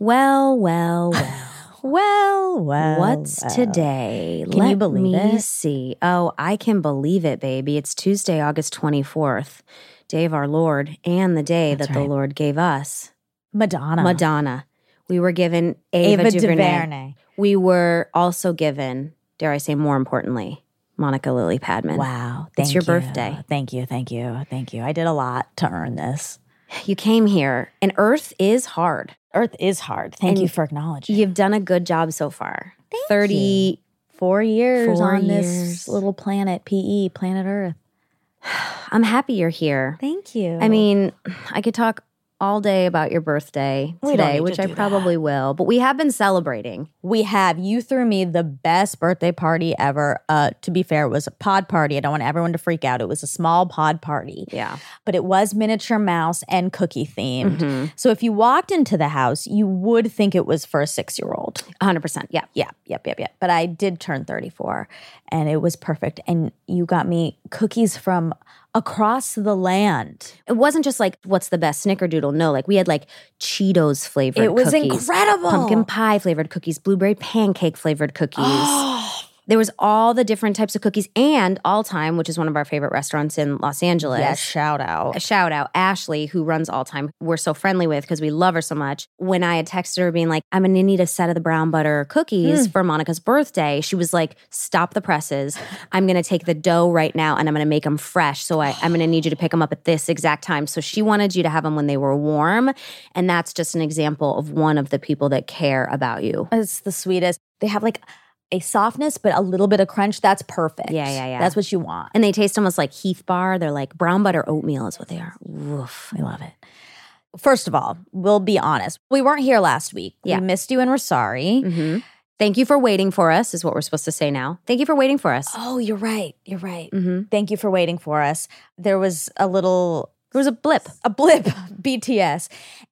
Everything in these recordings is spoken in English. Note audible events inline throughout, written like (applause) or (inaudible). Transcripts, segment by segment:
Well, well, well. (laughs) Well, well. What's well. today? Can you Let believe me it? see. Oh, I can believe it, baby. It's Tuesday, August 24th, day of our Lord, and the day That's that the. Lord gave us. Madonna. Madonna. We were given Ava, Ava DuVernay. DuVernay. We were also given, dare I say more importantly, Monica Lily Padman. Wow. It's your you. birthday. Thank you. Thank you. Thank you. I did a lot to earn this. You came here, and Earth is hard. Earth is hard. Thank And you for acknowledging. You've done a good job so far. Thank 30 Four years Four on years. this little planet, PE, planet Earth. (sighs) I'm happy you're here. Thank you. I mean, I could talk all day about your birthday today, need to which I do that. probably will, but we have been celebrating. we have you threw me the best birthday party ever. Uh, to be fair, it was a pod party. I don't want everyone to freak out. It was a small pod party, Yeah. but it was miniature mouse and cookie themed. Mhm. So if you walked into the house, you would think it was for a six year old. 100%. Yeah. Yeah, yep, yep, yep. But I did turn 34 and it was perfect. And you got me cookies from across the land. It wasn't just like, what's the best snickerdoodle? No, like we had like Cheetos flavored It was cookies, incredible. Pumpkin pie flavored cookies, blueberry pancake flavored cookies. (gasps) (gasps) Oh, There was all the different types of cookies and All Time, which is one of our favorite restaurants in Los Angeles. yes, shout out. a shout out Ashley, who runs All Time. We're so friendly with because we love her so much. When I had texted her being like, I'm gonna need a set of the brown butter cookies Mm. for Monica's birthday, she was like, Stop the presses. I'm gonna take the dough right now and I'm gonna make them fresh. So I, I'm gonna need you to pick them up at this exact time. So she wanted you to have them when they were warm. And that's just an example of one of the people that care about you. It's the sweetest. They have like a softness, but a little bit of crunch. That's perfect. Yeah, yeah, yeah. That's what you want. And they taste almost like Heath Bar. They're like brown butter oatmeal is what they are. Woof. I love it. First of all, we'll be honest. We weren't here last week. Yeah. We missed you and we're sorry. hmm Thank you for waiting for us, is what we're supposed to say now. Thank you for waiting for us. Oh, you're right. You're right. hmm Thank you for waiting for us. There was a little There was a blip. a blip, (laughs) BTS,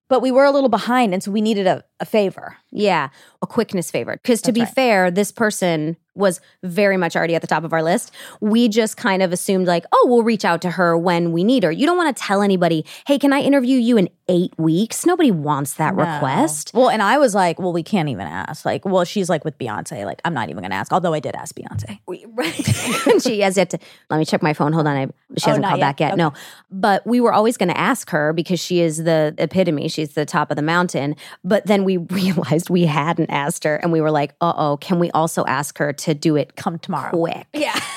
but we were a little behind, and so we needed a, a favor. Yeah, a quickness favor. Because to That's be right. fair, this person was very much already at the top of our list. We just kind of assumed, like, oh, we'll reach out to her when we need her. You don't want to tell anybody, hey, can I interview you in eight weeks? Nobody wants that No. request. Well, and I was like, well, we can't even ask. Like, well, she's like with Beyonce. Like, I'm not even going to ask. Although I did ask Beyonce. Right. and (laughs) she has yet to, let me check my phone. Hold on. I, she Oh, hasn't not called yet. back yet. Okay. No. But we were always going to ask her because she is the epitome. She's the top of the mountain. But then we (laughs) realized we hadn't asked her. And we were like, uh oh, can we also ask her to do it Come tomorrow. quick? Yeah. (laughs)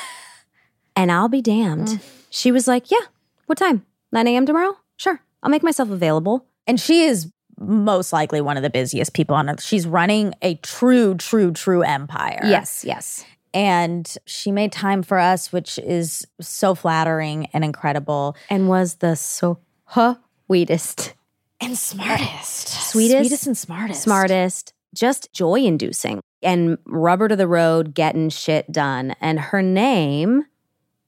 And I'll be damned. Mm. She was like, Yeah, what time? 9 a.m. tomorrow? Sure. I'll make myself available. And she is most likely one of the busiest people on earth. She's running a true, true, true empire. Yes, yes. And she made time for us, which is so flattering and incredible. And was the so sweetest, And smartest. Sweetest, Sweetest and smartest. smartest, just joy inducing and rubber to the road, getting shit done. And her name,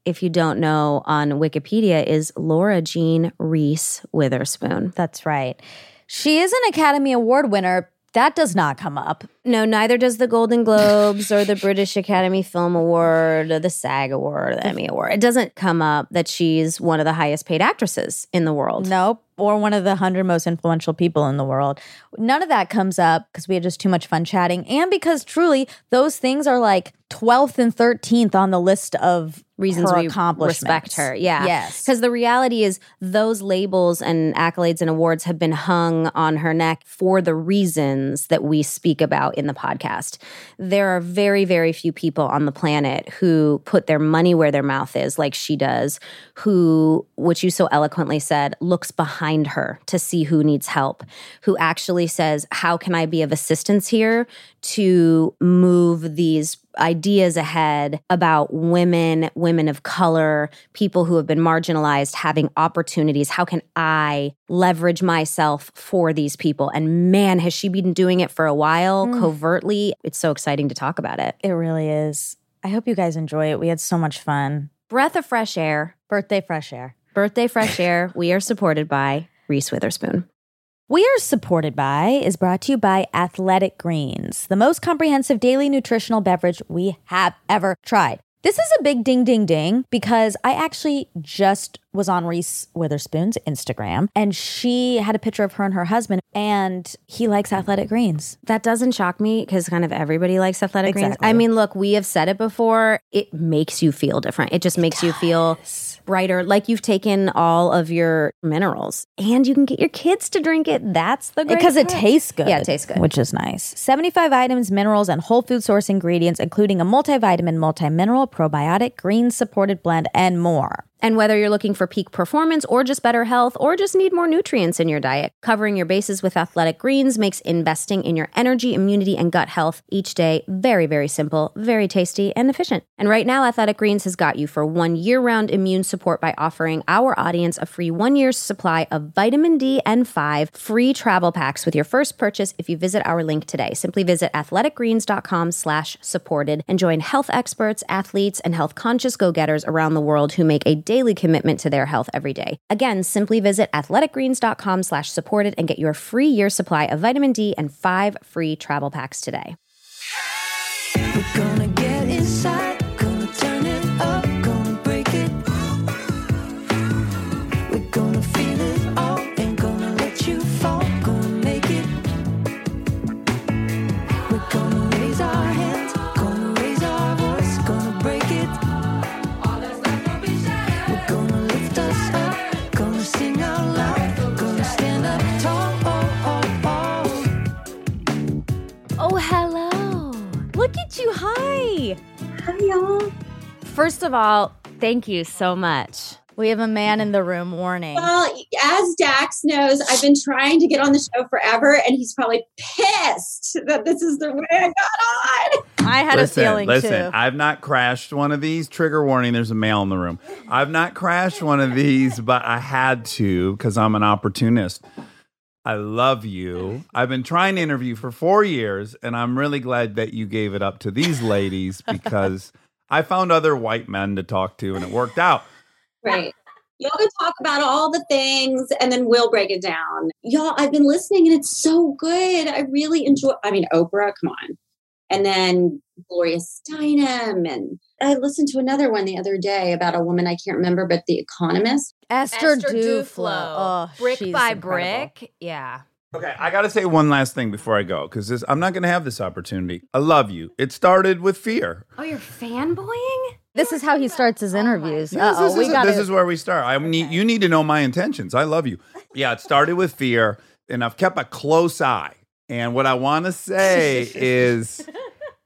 if you don't know on Wikipedia, is Laura Jean Reese Witherspoon. That's right. She is an Academy Award winner. That does not come up. No, neither does the Golden Globes or the British Academy Film Award or the SAG Award or the Emmy Award. It doesn't come up that she's one of the highest paid actresses in the world. Nope. Or one of the 100 most influential people in the world. None of that comes up because we had just too much fun chatting. And because truly, those things are like 12th and 13th on the list of Reasons we respect her. Yeah. Yes. Because the reality is, those labels and accolades and awards have been hung on her neck for the reasons that we speak about in the podcast. There are very, very few people on the planet who put their money where their mouth is, like she does, who, which you so eloquently said, looks behind her to see who needs help, who actually says, How can I be of assistance here to move these ideas ahead about women, women of color, people who have been marginalized having opportunities. How can I leverage myself for these people? And man, has she been doing it for a while Mm. covertly. It's so exciting to talk about it. It really is. I hope you guys enjoy it. We had so much fun. Breath of fresh air, Birthday fresh air. Birthday fresh air. We are supported by Reese Witherspoon. We are supported by is brought to you by Athletic Greens, the most comprehensive daily nutritional beverage we have ever tried. This is a big ding ding ding because I actually just was on Reese Witherspoon's Instagram and she had a picture of her and her husband and he likes athletic greens. That doesn't shock me because kind of everybody likes athletic greens. I mean, look, we have said it before. It makes you feel different. It just makes you feel brighter, like you've taken all of your minerals and you can get your kids to drink it. That's the great Because it tastes good. Yeah, it tastes good. Which is nice. 75 items, minerals, and whole food source ingredients, including a multivitamin, multi-mineral, probiotic, green supported blend, and more. And whether you're looking for peak performance or just better health or just need more nutrients in your diet, covering your bases with athletic greens makes investing in your energy, immunity, and gut health each day very, very simple, very tasty, and efficient. And right now, Athletic Greens has got you for one year round immune support by offering our audience a free one year supply of vitamin D and five free travel packs with your first purchase if you visit our link today. Simply visit athleticgreens.com slash supported and join health experts, athletes, and health conscious go getters around the world who make a daily commitment to their health every day. Again, simply visit athleticgreens.com slash supported and get your free year supply of vitamin D and five free travel packs today. You. Hi. Hi, y'all. First of all, thank you so much. We have a man in the room warning. Well, as Dax knows, I've been trying to get on the show forever, and he's probably pissed that this is the way I got on. I had listen, a feeling listen, too. I've not crashed one of these. Trigger warning, there's a male in the room. I've not crashed one of these, but I had to because I'm an opportunist. I love you. I've been trying to interview for four years, and I'm really glad that you gave it up to these ladies (laughs) because I found other white men to talk to, and it worked out. Right. Y'all can talk about all the things, and then we'll break it down. Y'all, I've been listening, and it's so good. I really enjoy. I mean, Oprah, come on, and then Gloria Steinem, and I listened to another one the other day about a woman I can't remember, but The Economist. Esther, Duflo. Oh, brick she's by incredible. brick. Yeah. Okay, I got to say one last thing before I go because I'm not going to have this opportunity. I love you. It started with fear. Oh, you're fanboying? This is how he starts his oh interviews. Yes, this, we is, got this is where we start. I need you need to know my intentions. I love you. Yeah, it started with fear, and I've kept a close eye. And what I want to say (laughs) is,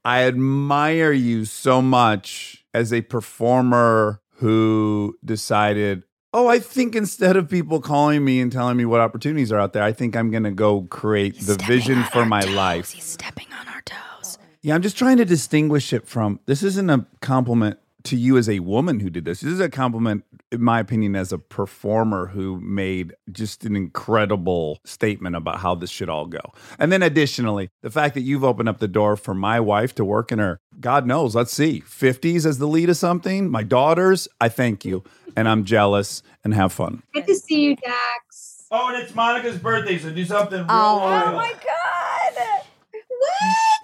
I admire you so much as a performer who decided. Oh, I think instead of people calling me and telling me what opportunities are out there, I think I'm going to go create the vision for my life. He's stepping on our toes. Yeah, I'm just trying to distinguish it from this isn't a compliment to you as a woman who did this. This is a compliment, in my opinion, as a performer who made just an incredible statement about how this should all go. And then additionally, the fact that you've opened up the door for my wife to work in her, God knows, let's see, 50s as the lead of something, my daughters, I thank you. And I'm jealous and have fun. Good to see you, Dax. Oh, and it's Monica's birthday, so do something oh real Oh, my God. What?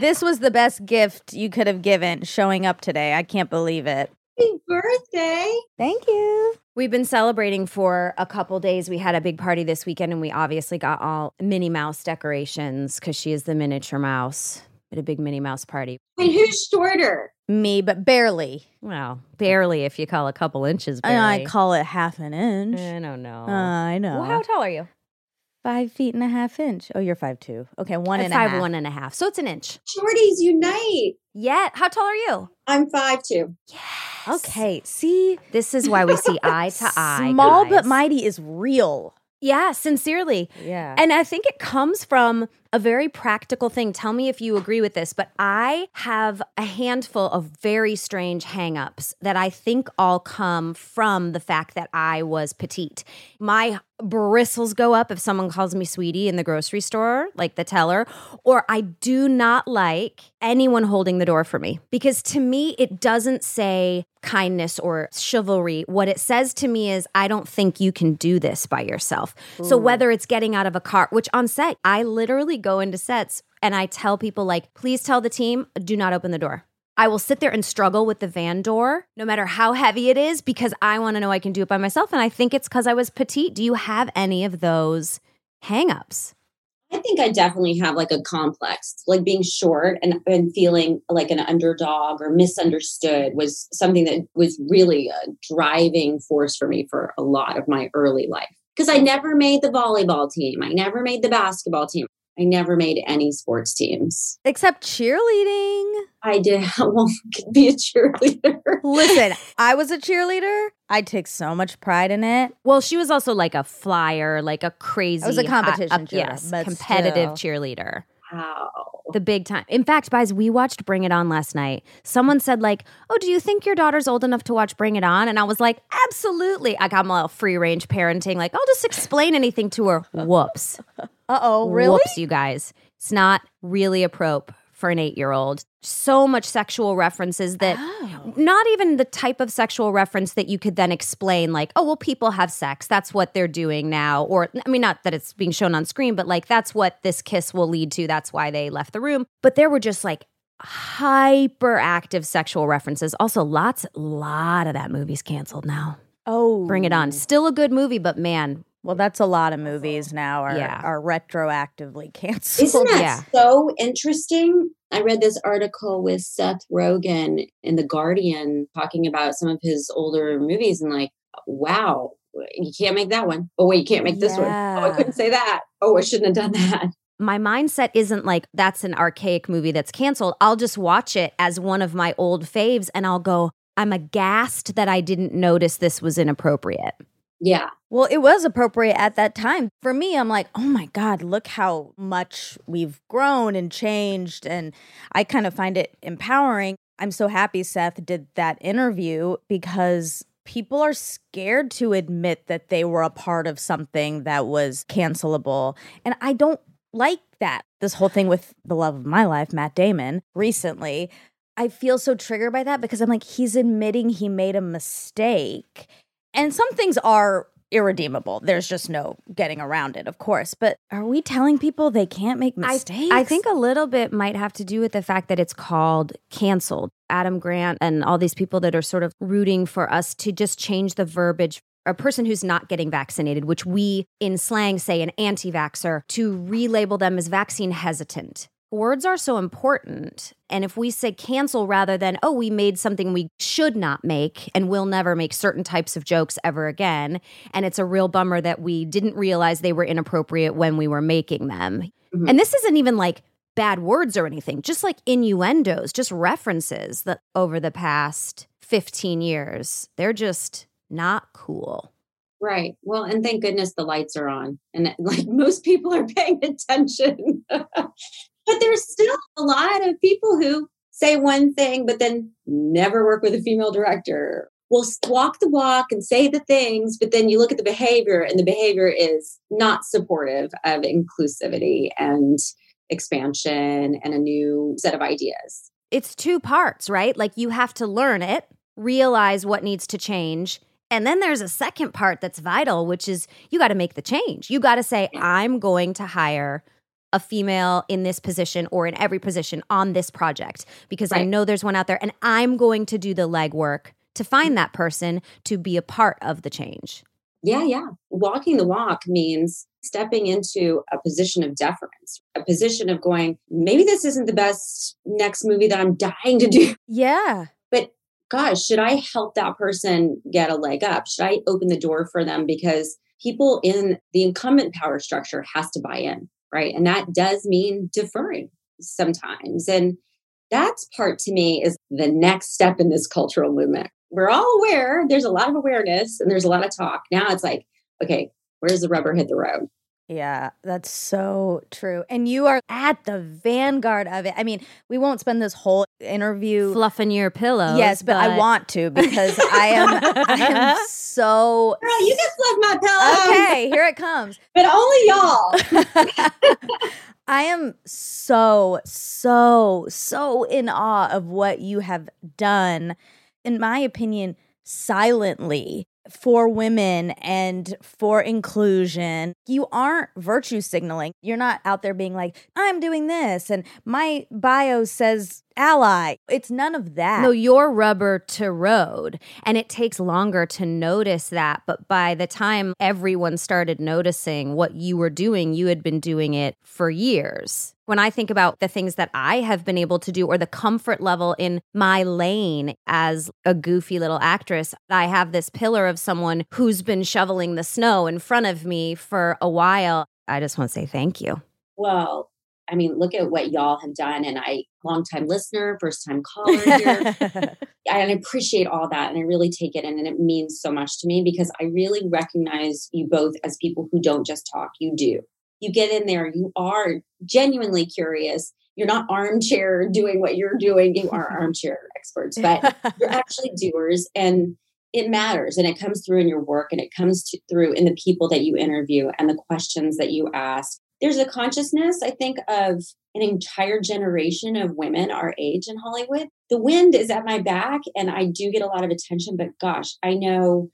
This was the best gift you could have given showing up today. I can't believe it. Happy birthday. Thank you. We've been celebrating for a couple days. We had a big party this weekend, and we obviously got all Minnie Mouse decorations because she is the miniature mouse at a big Minnie Mouse party. Wait, who's shorter? Me, but barely. Well, barely if you call a couple inches. Barely. I call it half an inch. I don't know. Uh, I know. Well, how tall are you? Five feet and a half inch. Oh, you're five two. Okay, one and a five half. one and a half. So it's an inch. Shorties unite. Yet, how tall are you? I'm five two. Yes. Okay. See, this is why we see (laughs) eye to eye. Small but mighty is real. Yeah, sincerely. Yeah. And I think it comes from a very practical thing. Tell me if you agree with this, but I have a handful of very strange hangups that I think all come from the fact that I was petite. My bristles go up if someone calls me sweetie in the grocery store, like the teller, or I do not like anyone holding the door for me because to me, it doesn't say kindness or chivalry. What it says to me is, I don't think you can do this by yourself. So whether it's getting out of a car, which on set, I literally go into sets and I tell people, like, please tell the team, do not open the door. I will sit there and struggle with the van door, no matter how heavy it is, because I want to know I can do it by myself. And I think it's because I was petite. Do you have any of those hangups? I think I definitely have like a complex, like being short and, and feeling like an underdog or misunderstood was something that was really a driving force for me for a lot of my early life. Because I never made the volleyball team, I never made the basketball team, I never made any sports teams. Except cheerleading. I did (laughs) well be a cheerleader. Listen, (laughs) I was a cheerleader. I take so much pride in it. Well, she was also like a flyer, like a crazy. I was a hot- competition up- yes, but competitive still. cheerleader. Wow. The big time. In fact, guys, we watched Bring It On last night. Someone said, like, oh, do you think your daughter's old enough to watch Bring It On? And I was like, absolutely. I got my little free range parenting. Like, I'll just explain anything to her. (laughs) Whoops. Uh oh, really? Whoops, you guys. It's not really a probe for an eight year old. So much sexual references that Oh. not even the type of sexual reference that you could then explain, like, oh, well, people have sex. That's what they're doing now. Or, I mean, not that it's being shown on screen, but like, that's what this kiss will lead to. That's why they left the room. But there were just like, hyperactive sexual references also lots lot of that movie's canceled now Oh, bring it on still a good movie but man Well, that's a lot of movies now are Yeah. are retroactively (laughs) canceled. Isn't that Yeah. so interesting? I read this article with Seth Rogen in The Guardian talking about some of his older movies and like, wow, you can't make that one. Oh, wait, you can't make this one. Oh, I couldn't say that. Oh, I shouldn't have done that. my mindset isn't like that's an archaic movie that's canceled. I'll just watch it as one of my old faves and I'll go, I'm aghast that I didn't notice this was inappropriate. Yeah. Well, it was appropriate at that time. For me, I'm like, oh my God, look how much we've grown and changed. And I kind of find it empowering. I'm so happy Seth did that interview because people are scared to admit that they were a part of something that was cancelable. And I don't like that. This whole thing with the love of my life, Matt Damon, recently. I feel so triggered by that because I'm like, he's admitting he made a mistake. And some things are irredeemable. There's just no getting around it, of course. But are we telling people they can't make I- mistakes? I, think a little bit might have to do with the fact that it's called canceled. Adam Grant and all these people that are sort of rooting for us to just change the verbiage. A person who's not getting vaccinated, which we in slang say an anti vaxxer, to relabel them as vaccine hesitant. Words are so important. And if we say cancel rather than, oh, we made something we should not make and will never make certain types of jokes ever again. And it's a real bummer that we didn't realize they were inappropriate when we were making them. Mhm. And this isn't even like bad words or anything, just like innuendos, just references that over the past 15 years, they're just not cool. Right. Well, and thank goodness the lights are on and (laughs) like most people are paying attention. (laughs) but there's still a lot of people who say one thing, but then never work with a female director. Will walk the walk and say the things, but then you look at the behavior, and the behavior is not supportive of inclusivity and expansion and a new set of ideas. It's two parts, right? Like you have to learn it, realize what needs to change. And then there's a second part that's vital, which is you got to make the change. You got to say, I'm going to hire a female in this position or in every position on this project because I know there's one out there and I'm going to do the legwork to find mm. that person to be a part of the change. Yeah, yeah. Walking the walk means stepping into a position of deference, a position of going, maybe this isn't the best next movie that I'm dying to do, Yeah. but gosh, should I help that person get a leg up? Should I open the door for them? Because people in the incumbent power structure has to buy in, right? And that does mean deferring sometimes. And that's part to me is the next step in this cultural movement. We're all aware, there's a lot of awareness and there's a lot of talk. Now it's like, okay, where does the rubber hit the road? Yeah, that's so true. And you are at the vanguard of it. I mean, we won't spend this whole interview Fluffing your pillows. Yes, but, I want to because I am I am (laughs) so Girl, you can fluff my pillow. Okay, here it comes. But only y'all. (laughs) I am so, so, so in awe of what you have done, in my opinion, silently for women and for inclusion. You aren't virtue signaling. You're not out there being like, I'm doing this. And my bio says ally. It's none of that. No, you're rubber to road. And it takes longer to notice that. But by the time everyone started noticing what you were doing, you had been doing it for years. When I think about the things that I have been able to do or the comfort level in my lane as a goofy little actress, I have this pillar of someone who's been shoveling the snow in front of me for a while. I just want to say thank you. Well, I mean, look at what y'all have done. And I, long time listener, first time caller here. (laughs) and I appreciate all that. And I really take it in. And it means so much to me because I really recognize you both as people who don't just talk, you do. You get in there, you are genuinely curious. You're not armchair doing what you're doing. You are (laughs) armchair experts, but you're actually doers. And it matters and it comes through in your work and it comes to, through in the people that you interview and the questions that you ask there's a consciousness, I think, of an entire generation of women our age in Hollywood. The wind is at my back and I do get a lot of attention, but gosh, I know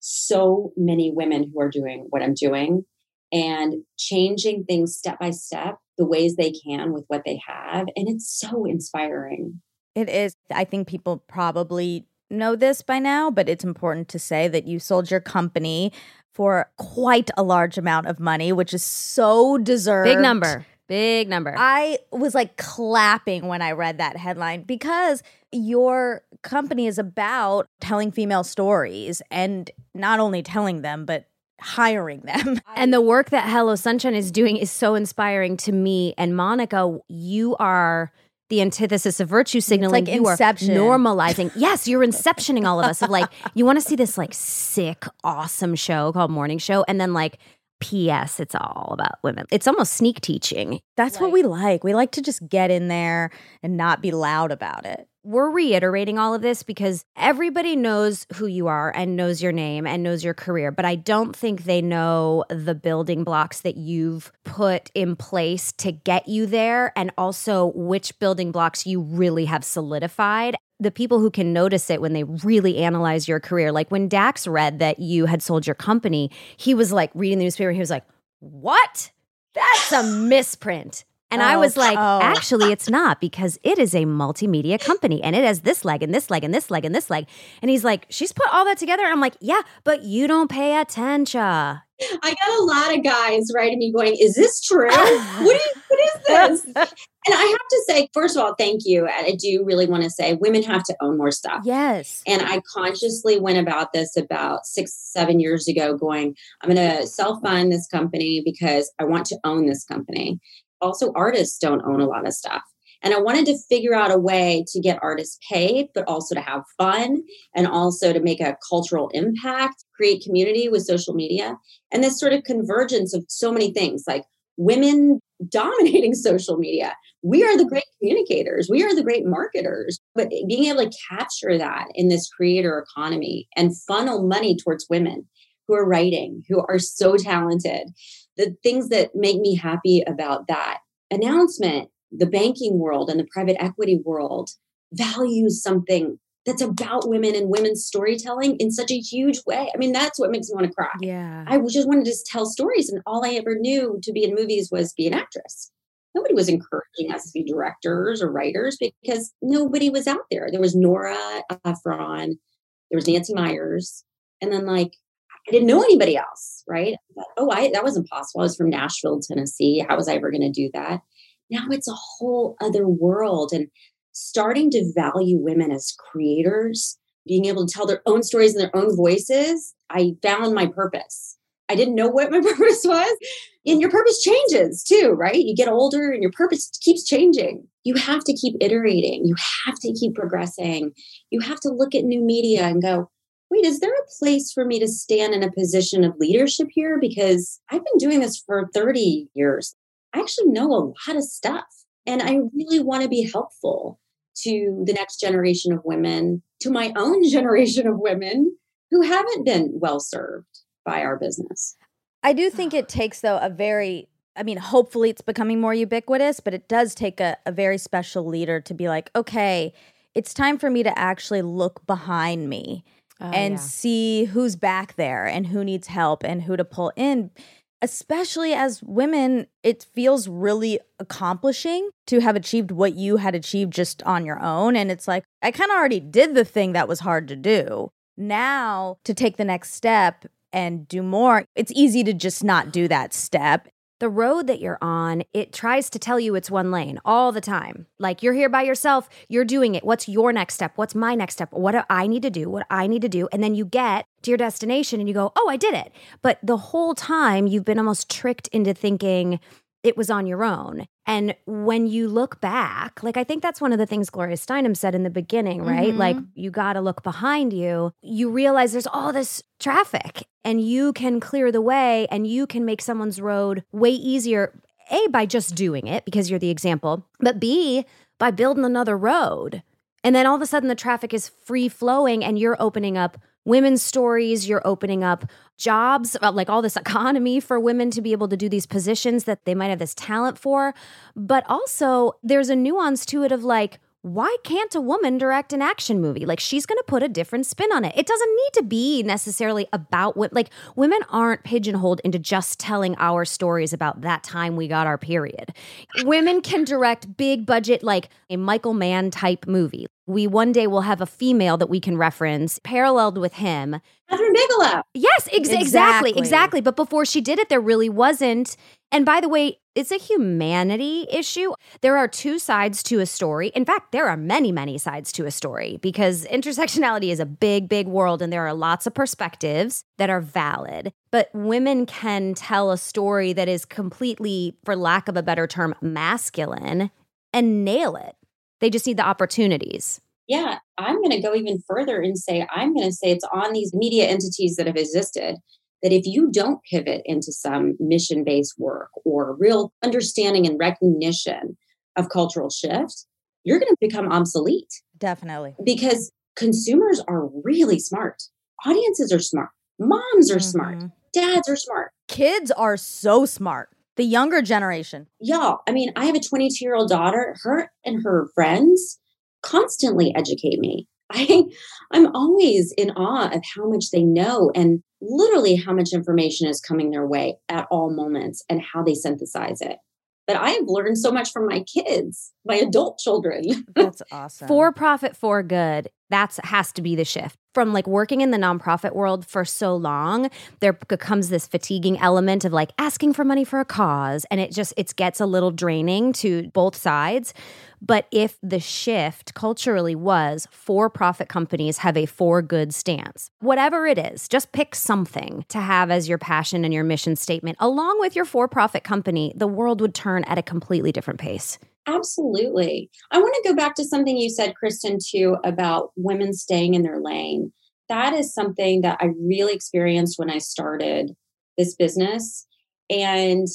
so many women who are doing what I'm doing and changing things step by step, the ways they can with what they have. And it's so inspiring. It is. I think people probably know this by now, but it's important to say that you sold your company for quite a large amount of money, which is so deserved. Big number. Big number. I was like clapping when I read that headline because your company is about telling female stories and not only telling them, but hiring them. (laughs) And the work that Hello Sunshine is doing is so inspiring to me. And Monica, you are the antithesis of virtue signaling. like you Inception. are normalizing. yes, you're (laughs) inceptioning all of us. Of like, you want to see this like sick, awesome show called Morning Show, and then like, P.S. It's all about women. It's almost sneak teaching. That's what we like. We like to just get in there and not be loud about it. We're reiterating all of this because everybody knows who you are and knows your name and knows your career, but I don't think they know the building blocks that you've put in place to get you there and also which building blocks you really have solidified. The people who can notice it when they really analyze your career, like when Dax read that you had sold your company, he was like reading the newspaper he was like, What? That's a misprint. And I Oh, was like, oh. actually, it's not because it is a multimedia company and it has this leg and this leg and this leg and this leg. And he's like, she's put all that together. And I'm like, yeah, but you don't pay attention. I got a lot of guys writing me going, Is this true? what, is, what is this? And I have to say, first of all, thank you. I do really want to say women have to own more stuff. Yes. And I consciously went about this about six, seven years ago, going, I'm going to self fund this company because I want to own this company. Also, artists don't own a lot of stuff. And I wanted to figure out a way to get artists paid, but also to have fun and also to make a cultural impact, create community with social media. And this sort of convergence of so many things like women (laughs) dominating social media. We are the great communicators, we are the great marketers. But being able to capture that in this creator economy and funnel money towards women who are writing, who are so talented, the things that make me happy about that announcement, the banking world and the private equity world values something that's about women and women's storytelling in such a huge way. I mean, that's what makes me want to cry. Yeah. I just wanted to just tell stories, and all I ever knew to be in movies was be an actress. Nobody was encouraging us to be directors or writers because nobody was out there. There was Nora Ephron, there was Nancy Meyers, and then like I didn't know anybody else, right? Thought, oh, I that was impossible. I was from Nashville, Tennessee. How was I ever going to do that? Now it's a whole other world, and starting to value women as creators, being able to tell their own stories in their own voices. I found my purpose. I didn't know what my (laughs) purpose was. And your purpose changes too, right? You get older and your purpose keeps changing. You have to keep iterating. You have to keep progressing. You have to look at new media and go, wait, is there a place for me to stand in a position of leadership here? Because I've been doing this for 30 years. I actually know a lot of stuff. And I really want to be helpful to the next generation of women, to my own (laughs) generation of women who haven't been well served by our business. I do think it takes though a very I mean, hopefully it's becoming more ubiquitous, but it does take a, a very special leader to be like, okay, it's time for me to actually look behind me Oh, and see who's back there and who needs help and who to pull in. especially as women, it feels really accomplishing to have achieved what you had achieved just on your own. And it's like, I kind of already did the thing that was hard to do. Now, to take the next step and do more, it's easy to just not do that step. The road that you're on, it tries to tell you it's one lane all the time. Like you're here by yourself, you're doing it. What's your next step? What's my next step? What do I need to do? What I need to do? And then you get to your destination and you go, oh, I did it. But the whole time you've been almost tricked into thinking, it was on your own. And when you look back, like I think that's one of the things Gloria Steinem said in the beginning, right? Mhm. Like you got to look behind you. You realize there's all this traffic and you can clear the way and you can make someone's road way easier. A, by just doing it because you're the example, but B, by building another road. And then all of a sudden the traffic is free flowing and you're opening up women's stories, you're opening up jobs, uh, like all this (laughs) economy for women to be able to do these positions that they might have this talent for. But also, there's a nuance to it of like, why can't a woman direct an action movie? Like she's going to put a different spin on it. It doesn't need to be necessarily about what like women aren't pigeonholed into just telling our stories about that time we got our period. Women can direct big budget like a Michael Mann type movie. We one day will have a female that we can reference paralleled with him Kathryn Bigelow. Yes, ex- exactly, Exactly. exactly. But before she did it, there really wasn't. And by the way, it's a humanity issue. There are two sides to a story. In fact, there are many, many sides to a story because intersectionality is a big, big world and there are lots of perspectives that are valid. But women can tell a story that is completely, for lack of a better term, masculine and nail it. They just need the opportunities. Yeah, I'm going to go even further and say, I'm going to say it's on these media entities that have existed that if you don't pivot into some mission based work or real understanding and recognition of cultural shift, you're going to become obsolete Definitely. because consumers are really smart. Audiences are smart. Moms are smart. Mhm. Dads are smart. Kids are so smart. The younger generation. Y'all, I mean, I have a 22 year old daughter. Her and her friends constantly educate me. I, I'm always in awe of how much they know and literally how much information is coming their way at all moments and how they synthesize it. But I have learned so much from my kids, my adult children. That's (laughs) awesome. for profit for good that's has to be the shift. From like working in the nonprofit world for so long there becomes this fatiguing element of like asking for money for a cause and it just it gets a little draining to both sides. But if the shift culturally was for profit companies have a for good stance whatever it is just pick something to have as your passion and your mission statement along with your for profit company the world would turn at a completely different pace Absolutely. I want to go back to something you said, Kristen, too, about women staying in their lane. That is something that I really experienced when I started this business. And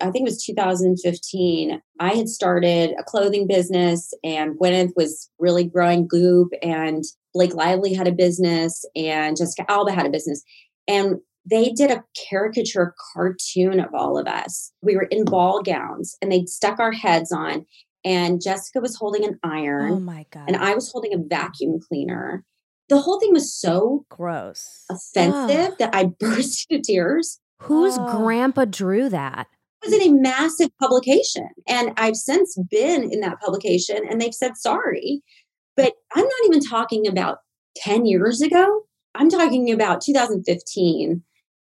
I think it was 2015. I had started a clothing business, and Gwyneth was really growing Goop, and Blake Lively had a business, and Jessica Alba had a business. And they did a caricature cartoon of all of us. We were in ball gowns and they'd stuck our heads on. And Jessica was holding an iron Oh my God. and I was holding a vacuum cleaner. The whole thing was so Gross. offensive that I (laughs) burst into tears. whose Oh. grandpa drew that It was in a massive publication. And I've since been in that publication and they've said sorry. But I'm not even talking about 10 years ago. I'm talking about 2015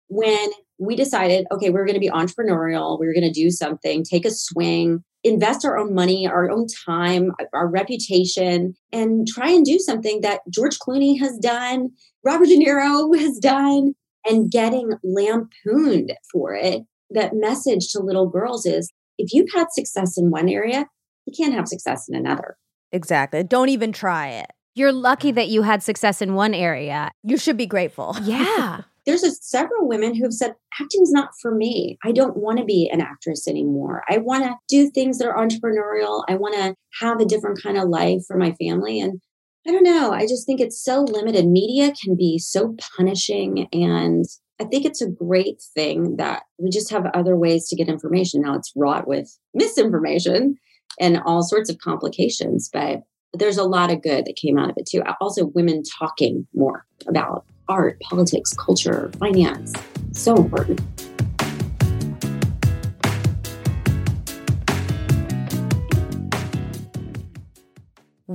when we decided, okay, we're going to be entrepreneurial. We are going to do something, take a swing, invest our own money, our own time, our reputation, and try and do something that George Clooney has done, Robert De Niro has done, and getting lampooned for it. That message to little girls is if you've had success in one area, you can't have success in another. Exactly. Don't even try it. You're lucky that you had success in one area. You should be grateful. Yeah. (laughs) There's a, several women who have said, acting's not for me. I don't want to be an actress anymore. I want to do things that are entrepreneurial. I want to have a different kind of life for my family. And I don't know. I just think it's so limited. Media can be so punishing. And I think it's a great thing that we just have other ways to get information. Now it's wrought with misinformation and all sorts of complications, but there's a lot of good that came out of it too. Also, women talking more about art, politics, culture, finance. So important.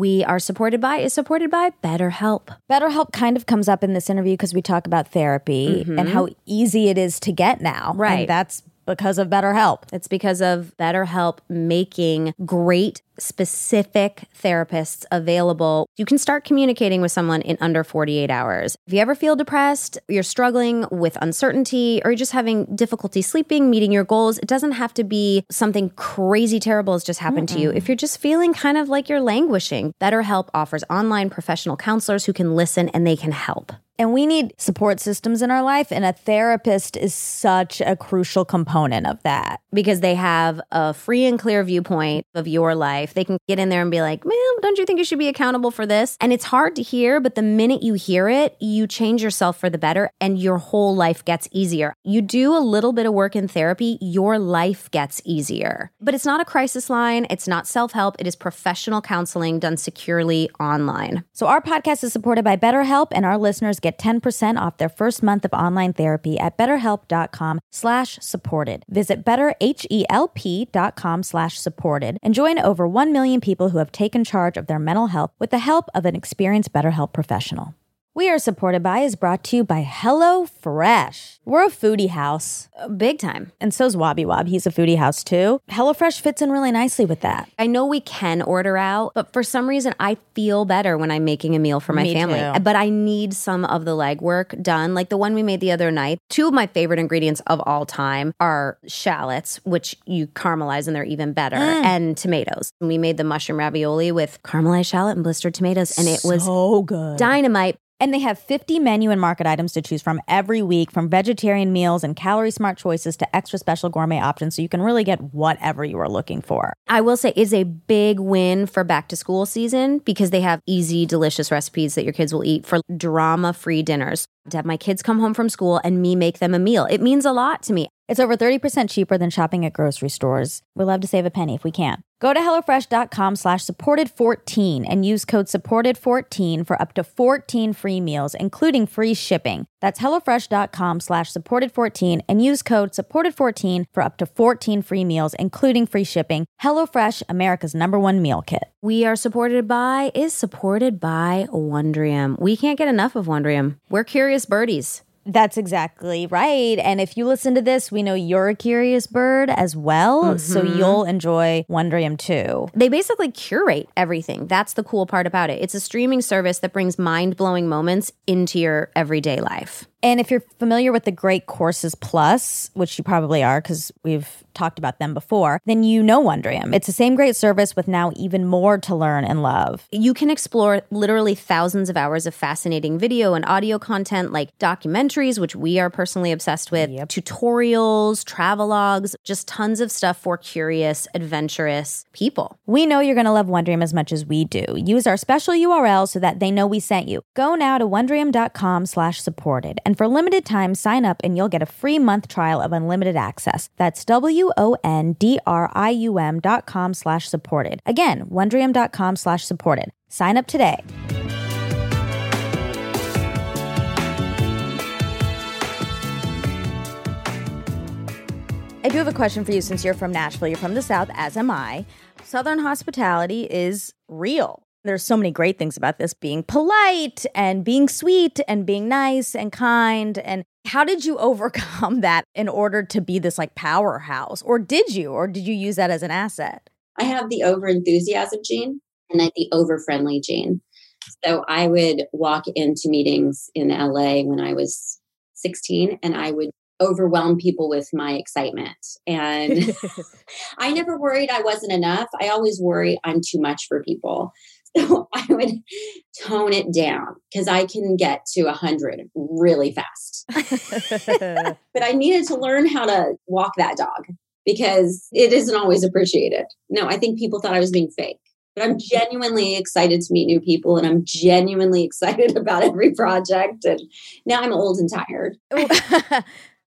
we are supported by is supported by BetterHelp. BetterHelp kind of comes up in this interview because we talk about therapy mm-hmm. and how easy it is to get now. Right. And that's because of BetterHelp. It's because of BetterHelp making great, specific therapists available. You can start communicating with someone in under 48 hours. If you ever feel depressed, you're struggling with uncertainty, or you're just having difficulty sleeping, meeting your goals, it doesn't have to be something crazy terrible has just happened to you. If you're just feeling kind of like you're languishing, BetterHelp offers online professional counselors who can listen and they can help. And we need support systems in our life, and a therapist is such a crucial component of that. because they have a free and clear viewpoint of your life. They can get in there and be like, man, don't you think you should be accountable for this? And it's hard to hear, but the minute you hear it, you change yourself for the better and your whole life gets easier. You do a little bit of work in therapy, your life gets easier. But it's not a crisis line, it's not self help, it is professional counseling done securely online. So, our podcast is supported by BetterHelp, and our listeners get 10% off their first month of online therapy at betterhelp.com slash supported. Visit betterhelp.com slash supported and join over 1 million people who have taken charge of their mental health with the help of an experienced BetterHelp professional. We are supported by is brought to you by Hello Fresh. We're a foodie house, Big time. and so's Wobby Wob. He's a foodie house too. HelloFresh fits in really nicely with that. I know we can order out, but for some reason, I feel better when I'm making a meal for my Me family. too. But I need some of the legwork done, like the one we made the other night. Two of my favorite ingredients of all time are shallots, which you caramelize and they're even better, Mm. and tomatoes. We made the mushroom ravioli with caramelized shallot and blistered tomatoes, and it was so good. dynamite. And they have 50 menu and market items to choose from every week, from vegetarian meals and calorie smart choices to extra special gourmet options. So you can really get whatever you are looking for. I will say is a big win for back to school season because they have easy, delicious recipes that your kids will eat for drama free dinners. To have my kids come home from school and me make them a meal, it means a lot to me. It's over 30% cheaper than shopping at grocery stores. We love to save a penny if we can. Go to HelloFresh.com slash supported14 and use code supported14 for up to 14 free meals, including free shipping. That's HelloFresh.com slash supported14 and use code supported14 for up to 14 free meals, including free shipping. HelloFresh, America's number one meal kit. We are supported by, is supported by Wondrium. We can't get enough of Wondrium. We're curious birdies. That's exactly right. And if you listen to this, we know you're a curious bird as well. So mm-hmm. you'll enjoy Wondrium too. They basically curate everything. That's the cool part about it. It's a streaming service that brings mind blowing moments into your everyday life. And if you're familiar with the Great Courses Plus, which you probably are because we've talked about them before, then you know Wondrium. It's the same great service with now even more to learn and love. You can explore literally thousands of hours of fascinating video and audio content like documentaries, which we are personally obsessed with, tutorials, travelogues, just tons of stuff for curious, adventurous people. We know you're going to love Wondrium as much as we do. Use our special URL so that they know we sent you. Go now to Wondrium.com slash supported. And for limited time, sign up and you'll get a free month trial of unlimited access. That's W-O-N-D-R-I-U-M dot com slash supported. Again, Wondrium.com slash supported. Sign up today. I do have a question for you since you're from Nashville. You're from the South, as am I. Southern hospitality is real. There's so many great things about this being polite and being sweet and being nice and kind. And how did you (laughs) overcome that in order to be this like powerhouse? Or did you? Or did you use that as an asset? I have the over enthusiasm gene and I the over friendly gene. So I would walk into meetings in LA when I was 16 and I would overwhelm people with my excitement. And (laughs) (laughs) I never worried I wasn't enough. I always worry I'm too much for people. (laughs) So I would tone it down because I can get to 100 really fast. (laughs) (laughs) but I needed to learn how to walk that dog because it isn't always appreciated. No, I think people thought I was being fake. But I'm genuinely excited to meet new people and I'm genuinely excited about every project. And now I'm old and tired.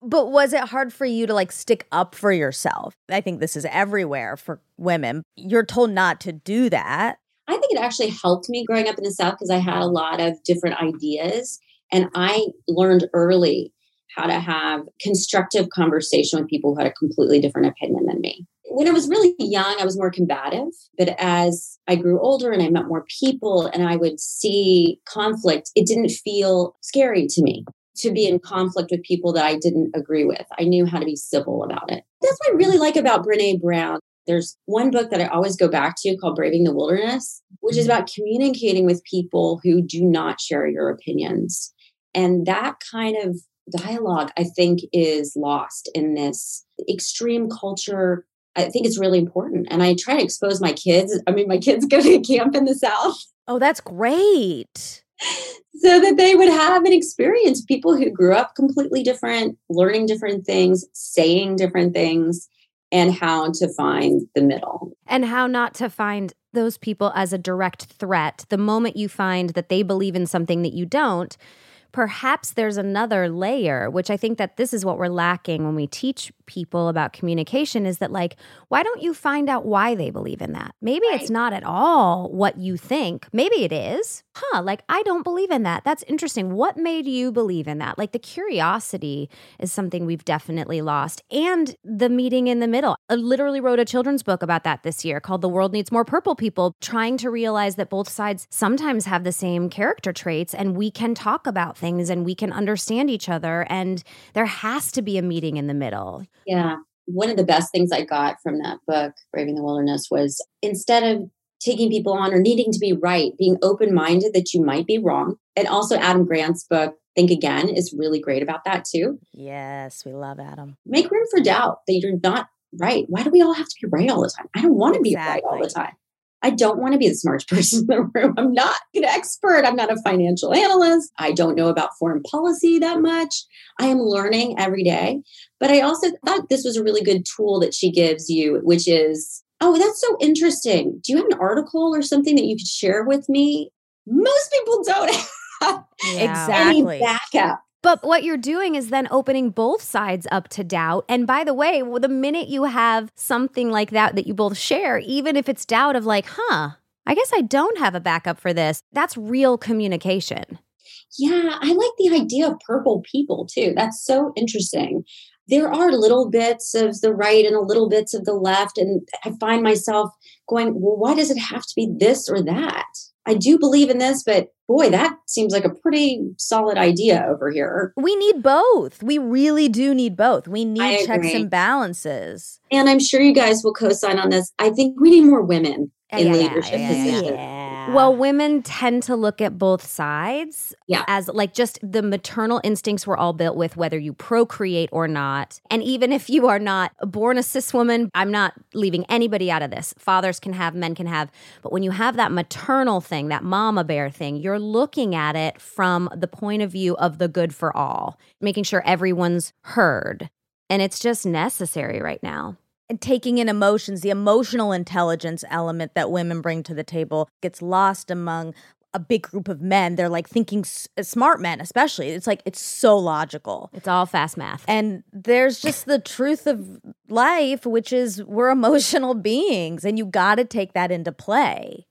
but was it hard for you to like stick up for yourself? I think this is everywhere for women. You're told not to do that. I think it actually helped me growing up in the South because I had a lot of different ideas. And I learned early how to have constructive conversation with people who had a completely different opinion than me. when I was really young, I was more combative. But as I grew older and I met more people and I would see conflict, it didn't feel scary to me to be in conflict with people that I didn't agree with. I knew how to be civil about it. That's what I really like about Brene Brown. There's one book that I always go back to called Braving the Wilderness, which is mm-hmm. about communicating with people who do not share your opinions. And that kind of dialogue, I think, is lost in this extreme culture. I think it's really important. And I try to expose my kids. I mean, my kids (laughs) go to camp in the South Oh, that's great. so that they would have an experience people who grew up completely different learning different things saying different things and how to find the middle. And how not to find those people as a direct threat. The moment you find that they believe in something that you don't perhaps there's another layer which i think that this is what we're lacking when we teach people about communication is that like why don't you find out why they believe in that? Maybe it's not at all what you think. Maybe it is. Huh like i don't believe in that. That's interesting. What made you believe in that? Like the curiosity is something we've definitely lost. And the meeting in the middle. I literally wrote a children's book about that this year called the world needs more purple people trying to realize that both sides sometimes have the same character traits and we can talk about things and we can understand each other and there has to be a meeting in the middle yeah one of the best things i got from that book braving the wilderness was instead of taking people on or needing to be right being open-minded that you might be wrong and also adam grant's book think again is really great about that too Yes, we love Adam. make room for doubt that you're not right. Why do we all have to be right all the time? I don't want to be right all the time. I don't want to be the smartest (laughs) person in the room. I'm not an expert. I'm not a financial analyst. I don't know about foreign policy that much. I am learning every day. But I also thought this was a really good tool that she gives you, which is, oh, that's so interesting. Do you have an article or something that you could share with me? Most people don't (laughs) have Exactly. any backup. But what you're doing is then opening both sides up to doubt. And by the way, the minute you have something like that that you both share, even if it's doubt of like, huh, I guess I don't have a backup for this, that's real communication. Yeah, I like the idea of purple people too. That's so interesting. There are little bits of the right and a little bits of the left. And I find myself going, well, why does it have to be this or that? I do believe in this, but boy, that seems like a pretty solid idea over here. We need both. We really do need both. We need checks and balances. And I'm sure you guys will co sign on this. I think we need more women in yeah, leadership yeah, yeah, yeah. Well, women tend to look at both sides Yeah. as like just the maternal instincts we're all built with, whether you procreate or not. And even if you are not born a cis woman, I'm not leaving anybody out of this. Fathers can have, men can have. But when you have that maternal thing, that mama bear thing, you're looking at it from the point of view of the good for all, making sure everyone's heard. And it's just necessary right now. And taking in emotions, the emotional intelligence element that women bring to the table gets lost among a big group of men. They're like thinking s- uh, smart men, especially. It's like it's so logical. It's all fast math. And there's just the truth of life, which is we're (laughs) emotional beings, and you got to take that into play.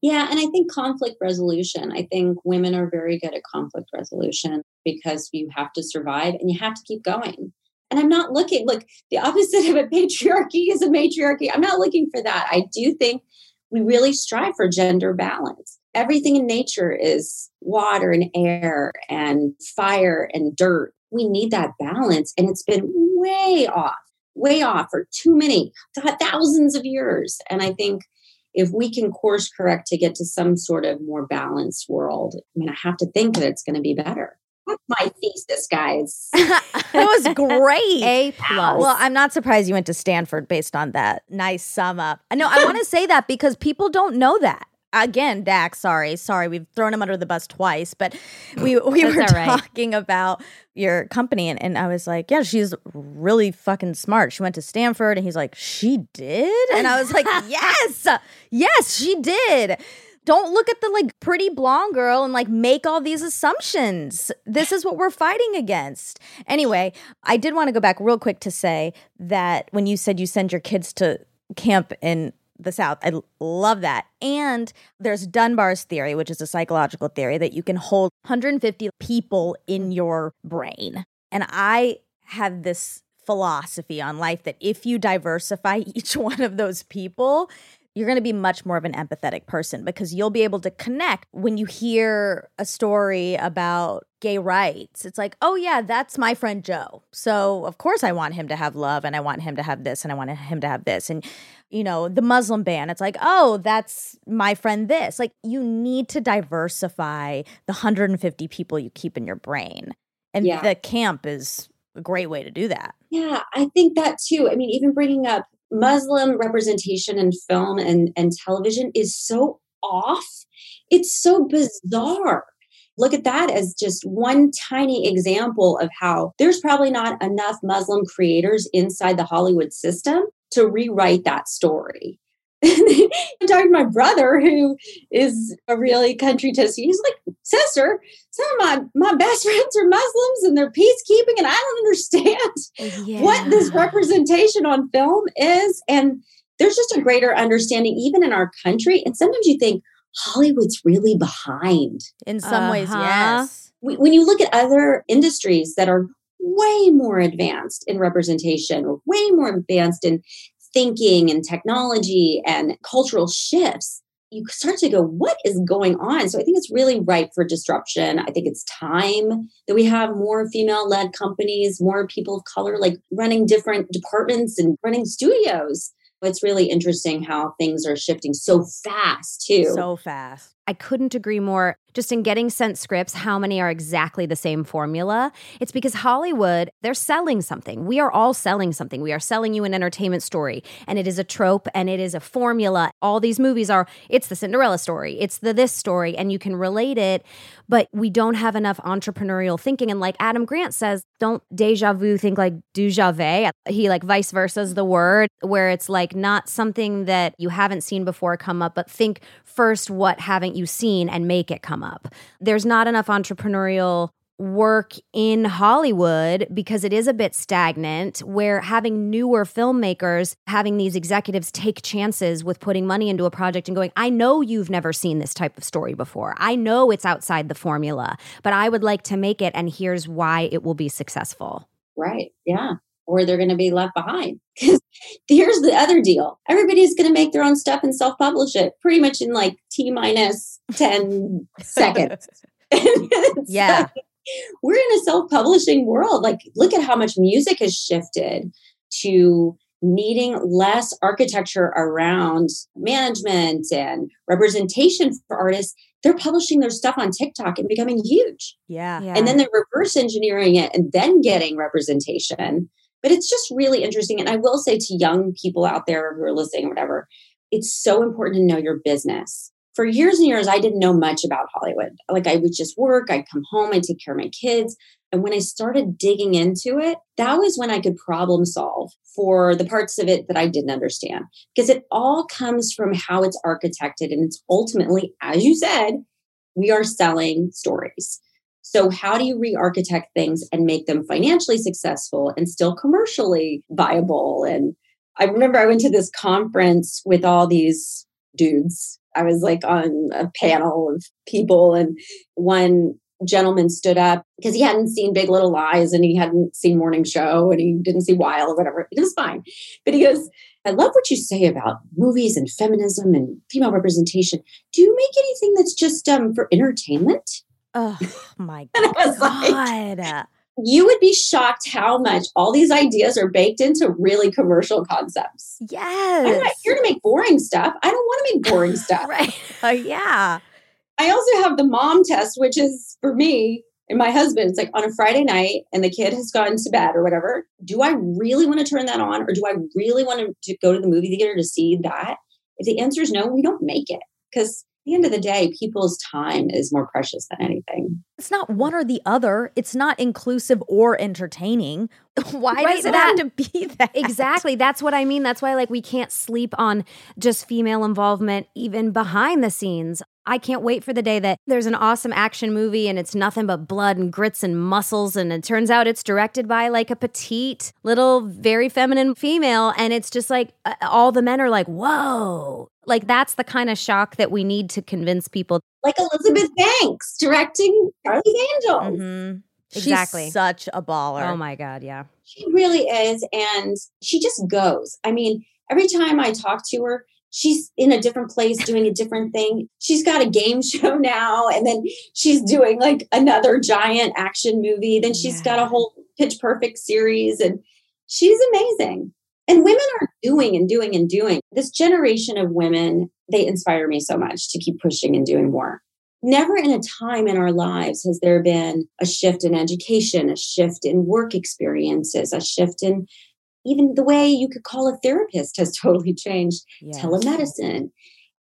Yeah, and I think conflict resolution. I think women are very good at conflict resolution because you have to survive and you have to keep going. And I'm not looking look, the opposite of a patriarchy is a matriarchy. I'm not looking for that. I do think we really strive for gender balance. Everything in nature is water and air and fire and dirt. We need that balance. And it's been way off, way off for too many thousands of years. And I think if we can course correct to get to some sort of more balanced world, I mean, I have to think that it's going to be better. That's my thesis, guys. (laughs) That was great. A plus. Well, I'm not surprised you went to Stanford based on that. Nice sum up. No, I want to say that because people don't know that. Again, Dax, sorry, sorry, we've thrown him under the bus twice, but we (laughs) we were all right. talking about your company, and, and I was like, yeah, she's really fucking smart. She went to Stanford, and he's like, she did, and I was like, (laughs) yes, yes, she did. Don't look at the like pretty blonde girl and like make all these assumptions. This is what we're fighting against. Anyway, I did want to go back real quick to say that when you said you send your kids to camp in the South, I love that. And there's Dunbar's theory, which is a psychological theory that you can hold 150 people in your brain. And I have this philosophy on life that if you diversify (laughs) each one of those people, you're going to be much more of an empathetic person because you'll be able to connect when you hear a story about gay rights. It's like, oh, yeah, that's my friend Joe. So, of course, I want him to have love and I want him to have this and I want him to have this. And, you know, the Muslim ban, it's like, oh, that's my friend this. Like, you need to diversify the 150 people you keep in your brain. And Yeah. the camp is a great way to do that. Yeah, I think that too. I mean, even bringing up Muslim representation in film and, and television is so off. It's so bizarre. Look at that as just one tiny example of how there's probably not enough Muslim creators inside the Hollywood system to rewrite that story. (laughs) I'm talking to my brother who is a really country testy. He's like, sister, some of my, my best (laughs) friends are Muslims and they're peacekeeping, and I don't understand what this representation on film is. And there's just a greater understanding, even in our country. And sometimes you think Hollywood's really behind. In some ways, Uh-huh. yes. When when you look at other industries that are way more advanced in representation, or way more advanced in thinking and technology and cultural shifts, you start to go, what is going on? So I think it's really ripe for disruption. I think it's time that we have more female led companies, more people of color, like running different departments and running studios. It's really interesting how things are shifting so fast, too. So fast. I couldn't agree more. Just in getting sent scripts, how many are exactly the same formula? It's because Hollywood, they're selling something. We are all selling something. We are selling you an entertainment story, and it is a trope and it is a formula. All these movies are it's the Cinderella story, it's the this story, and you can relate it, but we don't have enough entrepreneurial thinking. And like Adam Grant says, don't deja vu think like déjà vu. He like vice versa is the word, where it's like not something that you haven't seen before come up, but think first what haven't you seen and make it come up. There's not enough entrepreneurial work in Hollywood because it is a bit stagnant where having newer filmmakers having these executives take chances with putting money into a project and going I know you've never seen this type of story before. I know it's outside the formula, but I would like to make it and here's why it will be successful. Right. Yeah. Or they're going to be left behind. (laughs) Because here's the other deal everybody's going to make their own stuff and self publish it pretty much in like T minus (laughs) 10 seconds. (laughs) Yeah. like, we're in a self publishing world. Like, look at how much music has shifted to needing less architecture around management and representation for artists. They're publishing their stuff on TikTok and becoming huge Yeah. and then they're reverse engineering it and then getting representation. But it's just really interesting. And I will say to young people out there who are listening, whatever, it's so important to know your business. For years and years, I didn't know much about Hollywood. Like I would just work, I'd come home, I'd take care of my kids. And when I started digging into it, that was when I could problem solve for the parts of it that I didn't understand. Because it all comes from how it's architected. And it's ultimately, as you said, we are selling stories. So, how do you re architect things and make them financially successful and still commercially viable? And I remember I went to this conference with all these dudes. I was like on a panel of people, and one gentleman stood up because he hadn't seen Big Little Lies and he hadn't seen Morning Show and he didn't see Wild or whatever. It was fine. But he goes, I love what you say about movies and feminism and female representation. Do you make anything that's just um, for entertainment? Oh (laughs) my And I was like, god. you would be shocked how much all these ideas are baked into really commercial concepts. Yes. I'm not here to make boring stuff. I don't want to make boring (laughs) stuff. right. Uh, yeah. I also have the mom test, which is for me and my husband. It's like on a Friday night and the kid has gone to bed or whatever. Do I really want to turn that on or do I really want to, go to the movie theater to see that? If the answer is no, we don't make it because the end of the day, people's time is more precious than anything. It's not one or the other. It's not inclusive or entertaining. (laughs) Why Right, does it that- have to be (laughs) that? Exactly. That's what I mean. That's why like we can't sleep on just female involvement even behind the scenes. I can't wait for the day that there's an awesome action movie and it's nothing but blood and grits and muscles and it turns out it's directed by like a petite little very feminine female and it's just like uh, all the men are like, "Whoa." Like that's the kind of shock that we need to convince people. Like Elizabeth Banks directing Charlie's Angels. Mhm. exactly. She's such a baller. oh my god, yeah. She really is. And she just goes. I mean, every time I talk to her, she's in a different place doing a different thing. She's got a game (laughs) show now, and then she's doing like another giant action movie. Then she's got a whole pitch perfect series, and she's amazing. And women are doing and doing and doing. This generation of women, they inspire me so much to keep pushing and doing more. Never in a time in our lives has there been a shift in education, a shift in work experiences, a shift in even the way you could call a therapist has (laughs) totally changed, Yes. telemedicine.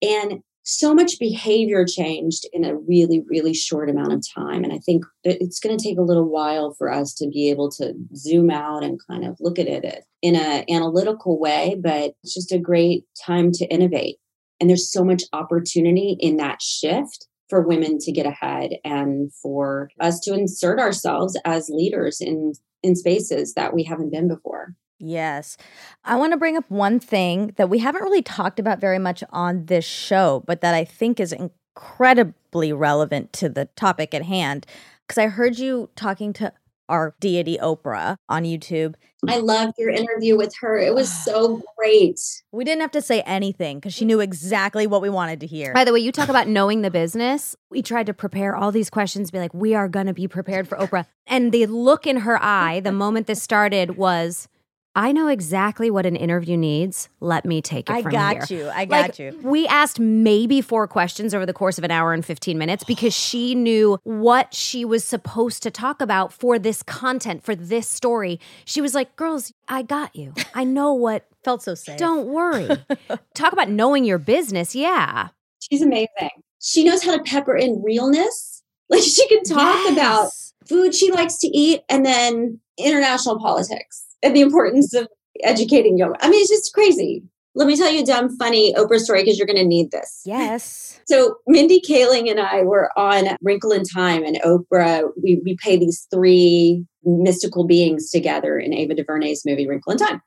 And so much behavior changed in a really, really short amount of time. And I think it's going to take a little while for us to be able to zoom out and kind of look at it in an analytical way, but it's just a great time to innovate. And there's so much opportunity in that shift for women to get ahead and for us to insert ourselves as leaders in in spaces that we haven't been before. Yes. I want to bring up one thing that we haven't really talked about very much on this show, but that I think is incredibly relevant to the topic at hand. Because I heard you talking to our deity Oprah on YouTube. I loved your interview with her. It was (sighs) so great. We didn't have to say anything because she knew exactly what we wanted to hear. By the way, you talk about knowing the business. We tried to prepare all these questions, be like, we are going to be prepared for Oprah. And the look in her eye the moment this started was, I know exactly what an interview needs. Let me take it I from got you. I got Like, you. We asked maybe four questions over the course of an hour and 15 minutes because she knew what she was supposed to talk about for this content, for this story. She was like, Girls, I got you. I know what. (laughs) Felt so safe. Don't worry. (laughs) Talk about knowing your business. Yeah. She's amazing. She knows how to pepper in realness. (laughs) Like she can talk about food she likes to eat and then international politics and the importance of educating yoga. I mean, it's just crazy. Let me tell you a dumb, funny Oprah story because you're going to need this. Yes. So Mindy Kaling and I were on Wrinkle in Time, and Oprah. We we play these three mystical beings together in Ava DuVernay's movie Wrinkle in Time,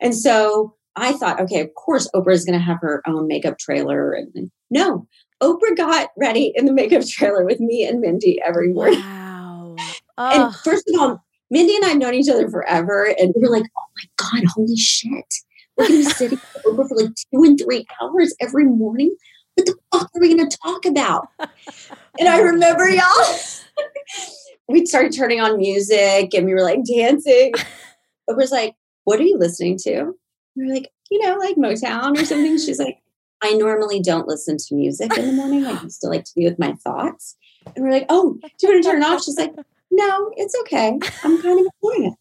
and so I thought, okay, of course Oprah is going to have her own makeup trailer, and and no, Oprah got ready in the makeup trailer with me and Mindy every morning. Wow. And first of all, Mindy and I have known each other forever, and we were like, oh my god, holy shit, we're going to be sitting Oprah for like two and three hours every morning. What the fuck are we going to talk about? And I oh, remember y'all, (laughs) we started turning on music and we were like dancing. (laughs) Oprah's like, What are you listening to? We were like, You know, like Motown or something. She's like, I normally don't listen to music in the morning. I used to like to be with my thoughts. And we're like, Oh, do you want to turn it off? She's like, No, it's okay. I'm kind of enjoying it.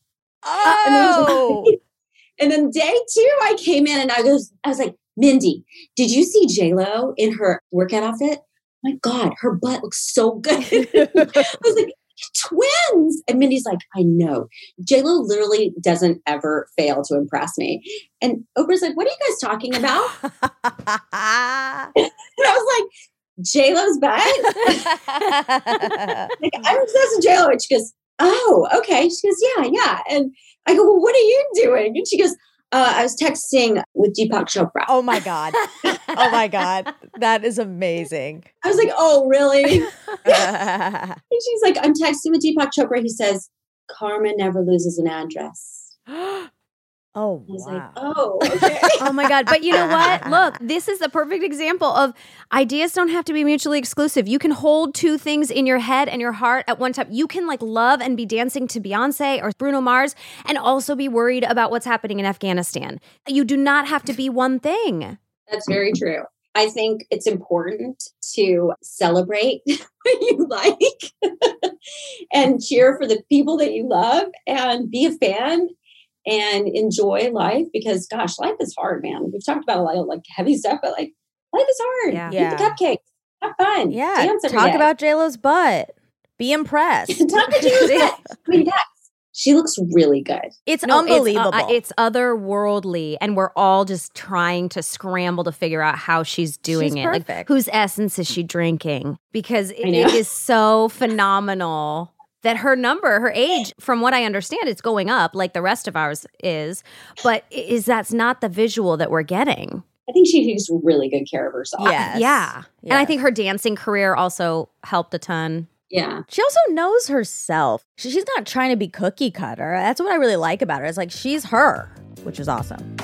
Uh, and then, I Oh. like, (laughs) and then day two, I came in and I was, I was like, Mindy, did you see J Lo in her workout outfit? Oh my God, her butt looks so good. (laughs) I was like, twins. And Mindy's like, I know. J Lo literally doesn't ever fail to impress me. And Oprah's like, What are you guys talking about? (laughs) And I was like, J Lo's butt. (laughs) like, I'm obsessed with J Lo. And she goes, Oh, okay. She goes, Yeah, yeah. And I go, Well, what are you doing? And she goes, uh, I was texting with Deepak Chopra. oh my God. Oh my God. That is amazing. I was like, Oh, really? (laughs) (laughs) And she's like, I'm texting with Deepak Chopra. He says, Karma never loses an address. (gasps) (gasps) (gasps) oh, I was wow. like, Oh, (laughs) okay. Oh my God. But you know what? Look, (laughs) this is the perfect example of ideas don't have to be mutually exclusive. You can hold two things in your head and your heart at one time. You can like love and be dancing to Beyonce or Bruno Mars and also be worried about what's happening in Afghanistan. You do not have to be one thing. That's very true. I think it's important to celebrate (laughs) what you like and cheer for the people that you love and be a fan and enjoy life because gosh, life is hard, man. We've talked about a lot of like heavy stuff, but like life is hard. Yeah. Eat Yeah. the cupcakes. Have fun. yeah. Dance every Talk day. about JLo's butt. Be impressed. (laughs) Talk about J.Lo's (laughs) butt. I mean, yes. She looks really good. It's No, it's, uh, unbelievable. It's, otherworldly, and we're all just trying to scramble to figure out how she's doing She's it. Like, whose essence is she drinking? Because it, it is so phenomenal that her number, her age, from what I understand, it's going up like the rest of ours is. But is that's not the visual that we're getting? I think she takes really good care of herself. Yes. Yeah, and I think her dancing career also helped a ton. Yeah. She also knows herself. She's not trying to be cookie cutter. That's what I really like about her. It's like she's her, which is awesome.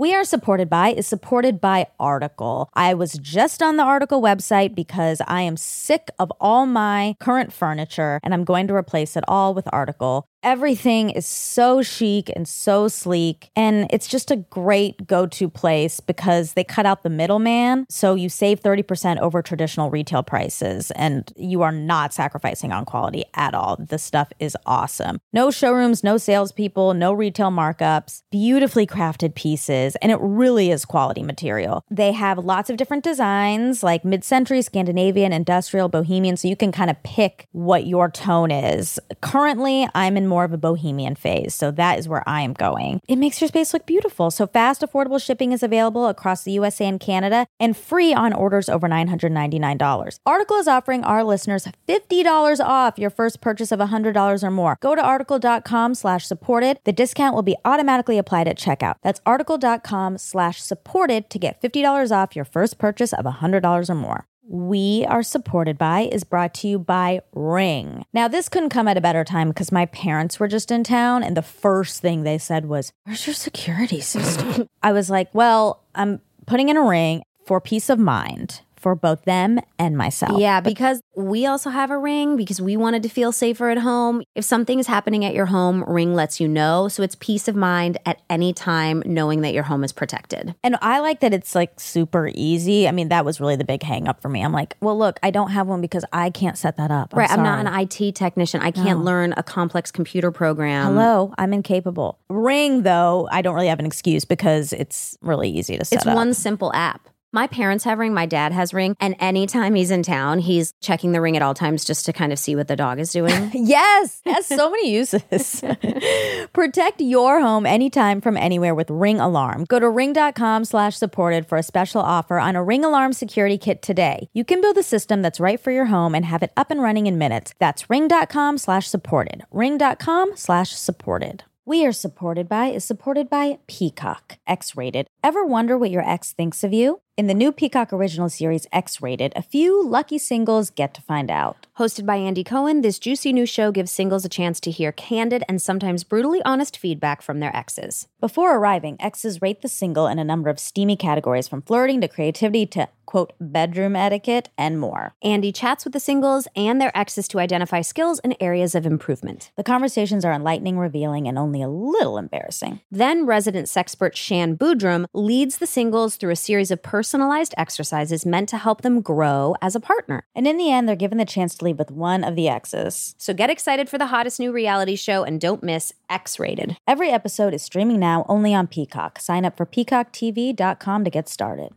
We are supported by is supported by Article. I was just on the Article website because I am sick of all my current furniture and I'm going to replace it all with Article. Everything is so chic and so sleek, and it's just a great go to place because they cut out the middleman. So you save 30% over traditional retail prices, and you are not sacrificing on quality at all. The stuff is awesome. No showrooms, no salespeople, no retail markups, beautifully crafted pieces, and it really is quality material. They have lots of different designs like mid century, Scandinavian, industrial, bohemian, so you can kind of pick what your tone is. Currently, I'm in more of a bohemian phase, so that is where I am going. It makes your space look beautiful. So fast, affordable shipping is available across the USA and Canada and free on orders over $999. Article is offering our listeners $50 off your first purchase of $100 or more. Go to article.com slash supported. The discount will be automatically applied at checkout. That's article.com slash supported to get $50 off your first purchase of $100 or more. We Are Supported By is brought to you by Ring. Now, this couldn't come at a better time because my parents were just in town, and the first thing they said was, Where's your security system? (laughs) I was like, Well, I'm putting in a ring for peace of mind for both them and myself. Yeah, because we also have a ring because we wanted to feel safer at home. If something is happening at your home, Ring lets you know. So it's peace of mind at any time knowing that your home is protected. And I like that it's like super easy. I mean, that was really the big hang up for me. I'm like, well, look, I don't have one because I can't set that up. I'm right. I'm not an IT technician. I can't No. learn a complex computer program. Hello, I'm incapable. Ring, though, I don't really have an excuse because it's really easy to set It's up. It's one simple app. My parents have Ring, my dad has Ring, and anytime he's in town, he's checking the ring at all times just to kind of see what the dog is doing. (laughs) Yes, it has so many uses. (laughs) Protect your home anytime from anywhere with Ring Alarm. Go to ring.com slash supported for a special offer on a Ring Alarm security kit today. You can build a system that's right for your home and have it up and running in minutes. That's ring.com slash supported. Ring.com slash supported. We are supported by is supported by Peacock, X rated. Ever wonder what your ex thinks of you? In the new Peacock original series X rated, a few lucky singles get to find out. Hosted by Andy Cohen, this juicy new show gives singles a chance to hear candid and sometimes brutally honest feedback from their exes. Before arriving, exes rate the single in a number of steamy categories from flirting to creativity to, quote, bedroom etiquette and more. Andy chats with the singles and their exes to identify skills and areas of improvement. The conversations are enlightening, revealing, and only a little embarrassing. Then, resident sexpert Shan Boodram leads the singles through a series of personalized exercises meant to help them grow as a partner. And in the end, they're given the chance to leave with one of the exes. So get excited for the hottest new reality show and don't miss X Rated. Every episode is streaming now only on Peacock. Sign up for peacocktv.com to get started.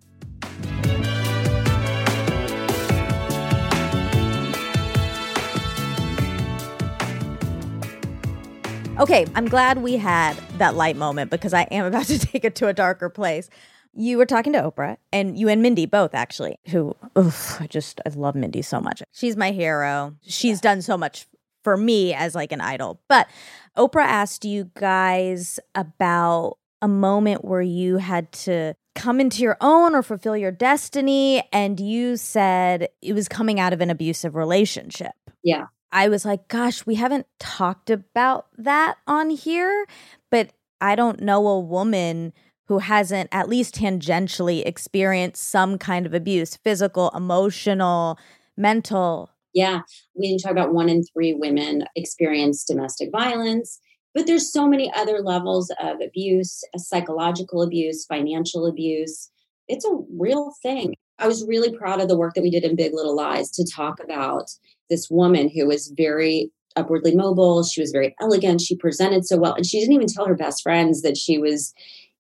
Okay, I'm glad we had that light moment because I am (laughs) about to take it to a darker place. You were talking to Oprah, and you and Mindy both actually, who, oof, I just, I love Mindy so much. She's my hero. She's done so much for me as like an idol. But Oprah asked you guys about a moment where you had to come into your own or fulfill your destiny, and you said it was coming out of an abusive relationship. Yeah. I was like, gosh, we haven't talked about that on here, but I don't know a woman who hasn't at least tangentially experienced some kind of abuse physical, emotional, mental. Yeah. We didn't talk about one in three women experience domestic violence, but there's so many other levels of abuse, psychological abuse, financial abuse. It's a real thing. I was really proud of the work that we did in Big Little Lies to talk about this woman who was very upwardly mobile. She was very elegant. She presented so well. And she didn't even tell her best friends that she was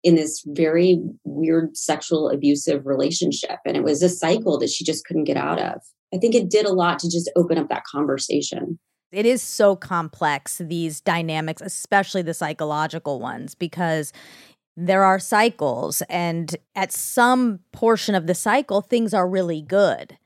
in this very weird sexual abusive relationship. And it was a cycle that she just couldn't get out of. I think it did a lot to just open up that conversation. It is so complex, these dynamics, especially the psychological ones, because there are cycles. And at some portion of the cycle, things are really good.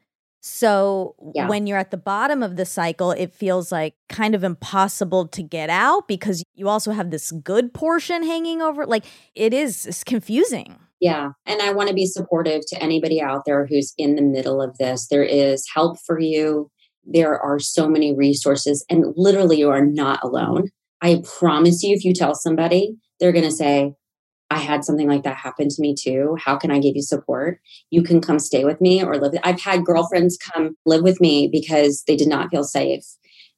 So Yeah. when you're at the bottom of the cycle, it feels like kind of impossible to get out because you also have this good portion hanging over. Like it is it's confusing. Yeah. And I want to be supportive to anybody out there who's in the middle of this. There is help for you. There are so many resources, and literally, you are not alone. I promise you, if you tell somebody, they're going to say, I had something like that happen to me too. How can I give you support? You can come stay with me or live. I've had girlfriends come live with me because they did not feel safe.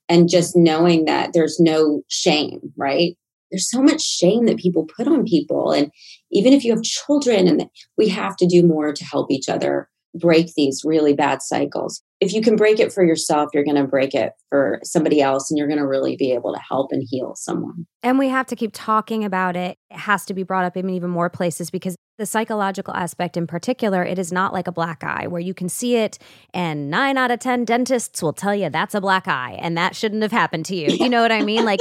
And just knowing that there's no shame, right? There's so much shame that people put on people. And even if you have children, and we have to do more to help each other break these really bad cycles. If you can break it for yourself, you're going to break it for somebody else, and you're going to really be able to help and heal someone. And we have to keep talking about it. It has to be brought up in even more places because the psychological aspect in particular, it is not like a black eye where you can see it and nine out of 10 dentists will tell you that's a black eye and that shouldn't have happened to you. You know what I mean? Like,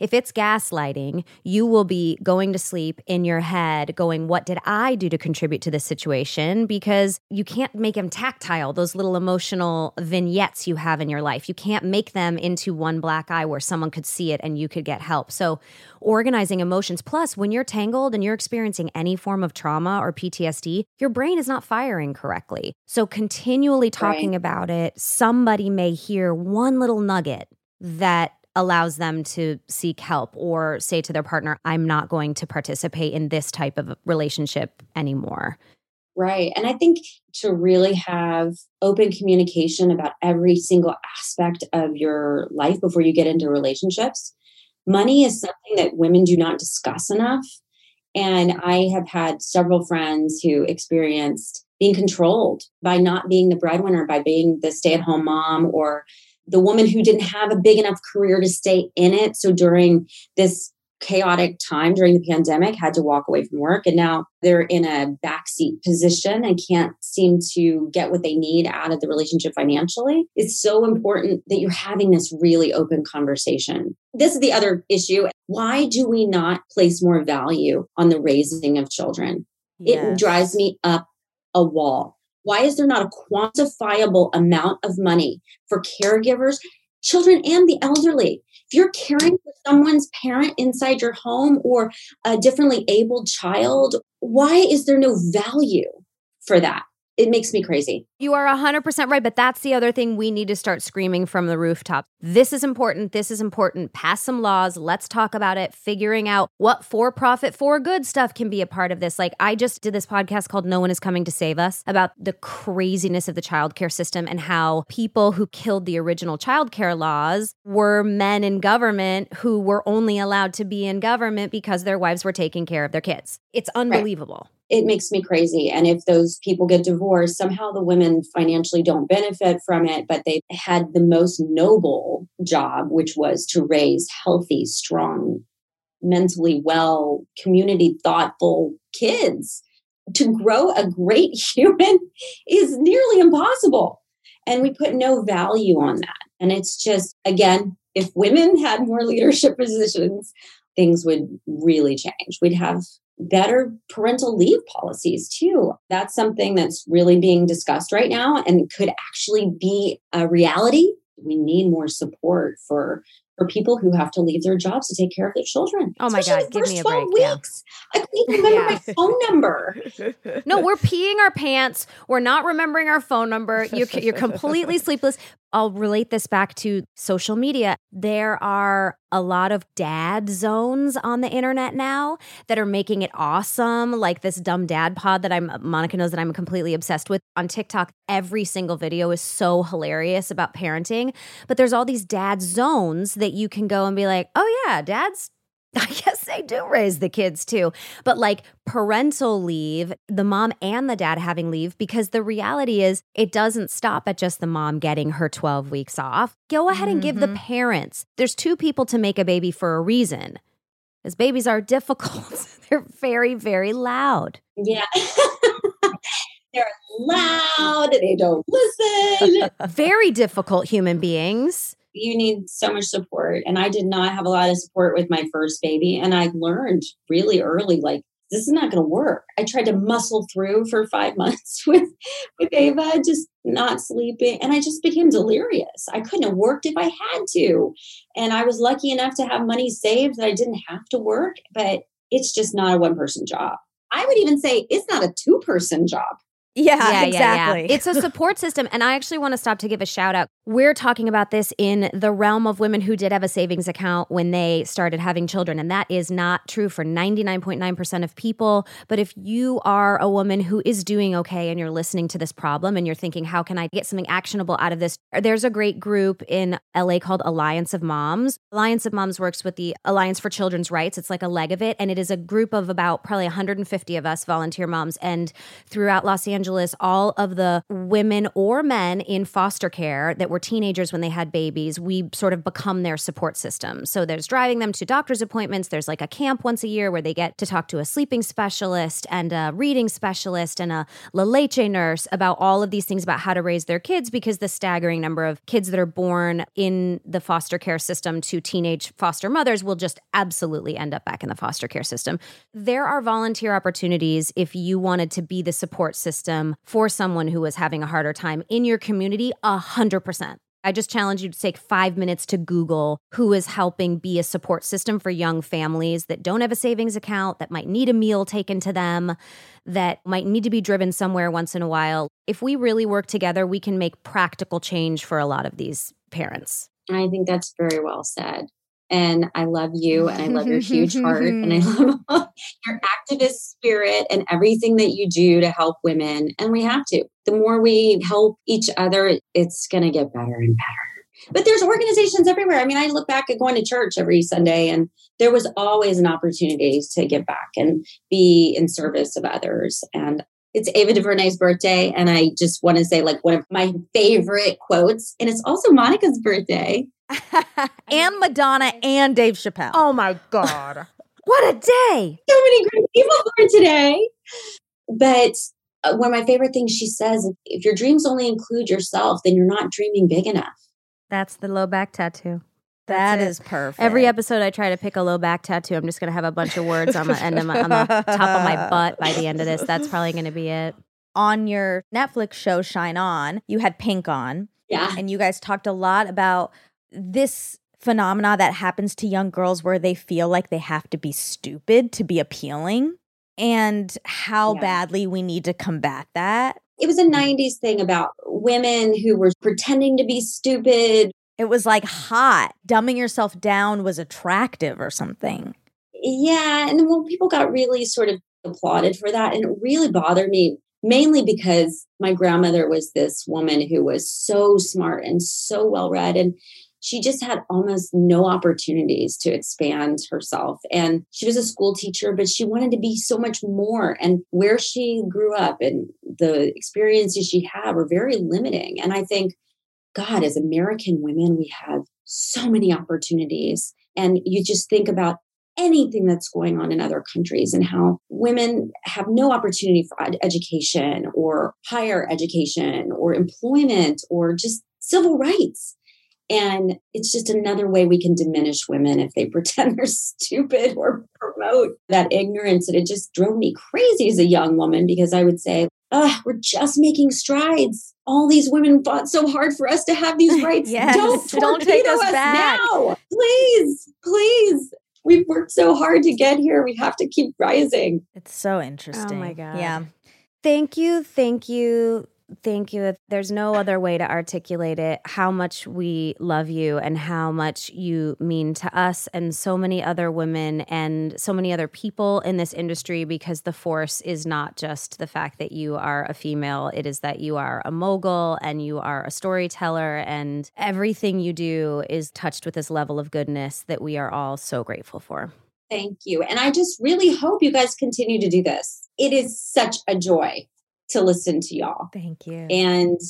if it's gaslighting, you will be going to sleep in your head going, What did I do to contribute to this situation? Because you can't make them tactile, those little emotional vignettes you have in your life. You can't make them into one black eye where someone could see it and you could get help. So, organizing emotions. Plus, when you're tangled and you're experiencing any form of trauma or PTSD, your brain is not firing correctly. So, continually talking Right. about it, somebody may hear one little nugget that allows them to seek help or say to their partner, I'm not going to participate in this type of relationship anymore. Right. And I think to really have open communication about every single aspect of your life before you get into relationships. Money is something that women do not discuss enough. And I have had several friends who experienced being controlled by not being the breadwinner, by being the stay at home mom or the woman who didn't have a big enough career to stay in it. So during this chaotic time during the pandemic had to walk away from work. And now they're in a backseat position and can't seem to get what they need out of the relationship financially. It's so important that you're having this really open conversation. This is the other issue. Why do we not place more value on the raising of children? It drives me up a wall why is there not a quantifiable amount of money for caregivers children and the elderly if you're caring for someone's parent inside your home or a differently abled child, why is there no value for that? It makes me crazy. You are 100% right, but that's the other thing we need to start screaming from the rooftop. This is important. This is important. Pass some laws. Let's talk about it. Figuring out what for profit, for good stuff can be a part of this. Like, I just did this podcast called No One Is Coming to Save Us about the craziness of the childcare system and how people who killed the original childcare laws were men in government who were only allowed to be in government because their wives were taking care of their kids. It's unbelievable. It makes me crazy. And if those people get divorced, somehow the women financially don't benefit from it, but they had the most noble job, which was to raise healthy, strong, mentally well, community thoughtful kids. To grow a great (laughs) human is nearly impossible. And we put no value on that. And it's just, again, if women had more leadership positions, things would really change. We'd have better parental leave policies too. That's something that's really being discussed right now and could actually be a reality. We need more support for for people who have to leave their jobs to take care of their children. Oh my God, the give me a 12 break, yeah. Weeks. I couldn't even remember Yeah. my phone number. (laughs) No, we're peeing our pants. We're not remembering our phone number. You're, you're completely (laughs) sleepless. I'll relate this back to social media. There are a lot of dad zones on the internet now that are making it awesome. Like this dumb dad pod that I'm, Monica knows that I'm completely obsessed with on TikTok. Every single video is so hilarious about parenting. But there's all these dad zones that you can go and be like, oh, yeah, dad's (laughs) I guess they do raise the kids too. But like parental leave, the mom and the dad having leave, because the reality is it doesn't stop at just the mom getting her 12 weeks off. Go ahead and give the Mhm. parents. There's two people to make a baby for a reason. Because babies are (laughs) difficult. They're very, very loud. Yeah. (laughs) They're loud, they don't listen. Very difficult human beings. You need so much support. And I did not have a lot of support with my first baby. And I learned really early, like this is not going to work. I tried to muscle through for five (laughs) months with, with Ava, just not sleeping. And I just became delirious. I couldn't have worked if I had to. And I was lucky enough to have money saved that I didn't have to work, but it's just not a one person job. I would even say it's not a two person job. Yeah, exactly. It's a (laughs) support system. And I actually want to stop to give a shout out. We're talking about this in the realm of women who did have a savings account when they started having children. And that is not true for 99.9% of people. But if you are a woman who is doing okay and you're listening to this problem and you're thinking, how can I get something actionable out of this? There's a great group in LA called Alliance of Moms. Alliance of Moms works with the Alliance for Children's Rights. It's like a leg of it. And it is a group of about probably 150 of us volunteer moms. And throughout Los Angeles, all of the women or men in foster care that were teenagers when they had babies, we sort of become their support system. So there's driving them to doctor's appointments. There's like a camp once a year where they get to talk to a sleeping specialist and a reading specialist and a La Leche nurse about all of these things about how to raise their kids because the staggering number of kids that are born in the foster care system to teenage foster mothers will just absolutely end up back in the foster care system. There are volunteer opportunities if you wanted to be the support system for someone who is having a harder time in your community, a hundred percent. I just challenge you to take five minutes to Google who is helping be a support system for young families that don't have a savings account, that might need a meal taken to them, that might need to be driven somewhere once in a while. If we really work together, we can make practical change for a lot of these parents. I think that's very well said. And I love you and I love your huge heart and I (laughs) love (laughs) your activist spirit and everything that you do to help women. And we have to. The more we help each other, it's going to get better and better. But there's organizations everywhere. I mean, I look back at going to church every Sunday, and there was always an opportunity to give back and be in service of others. And it's Ava DuVernay's birthday, and I just want to say, like, one of my favorite quotes, and it's also Monica's birthday. (laughs) and Madonna and Dave Chappelle. Oh my God. (laughs) What a day. So many great people born today. But uh, one of my favorite things she says if your dreams only include yourself, then you're not dreaming big enough. That's the low back tattoo. That That's it. is perfect. Every episode, I try to pick a low back tattoo. I'm just going to have a bunch of words on the end of my, on the top of my butt by the end of this. That's probably going to be it. on your Netflix show Shine On, you had Pink on, Yeah. and you guys talked a lot about this phenomena that happens to young girls where they feel like they have to be stupid to be appealing and how Yeah. badly we need to combat that. It was a 90s thing about women who were pretending to be stupid. It was like hot. Dumbing yourself down was attractive or something. Yeah. And then when people got really sort of applauded for that, and it really bothered me mainly because my grandmother was this woman who was so smart and so well read. And she just had almost no opportunities to expand herself. And she was a school teacher, but she wanted to be so much more. And where she grew up and the experiences she had were very limiting. And I think, God, as American women, we have so many opportunities. And you just think about anything that's going on in other countries and how women have no opportunity for ed- education or higher education or employment or just civil rights. And it's just another way we can diminish women if they (laughs) pretend they're stupid or promote that ignorance. And it just drove me crazy as a young woman because I would say, Ugh, we're just making strides. All these women fought so hard for us to have these (laughs) rights. Yes, Don't don't take torpedo us back. now. Please, please. We've worked so hard to get here. We have to keep rising. It's so interesting. Oh my God. Yeah. Thank you, thank you, thank you. There's no other way to articulate it how much we love you and how much you mean to us and so many other women and so many other people in this industry because the force is not just the fact that you are a female, it is that you are a mogul and you are a storyteller, and everything you do is touched with this level of goodness that we are all so grateful for. Thank you. And I just really hope you guys continue to do this. It is such a joy to listen to y'all. Thank you. And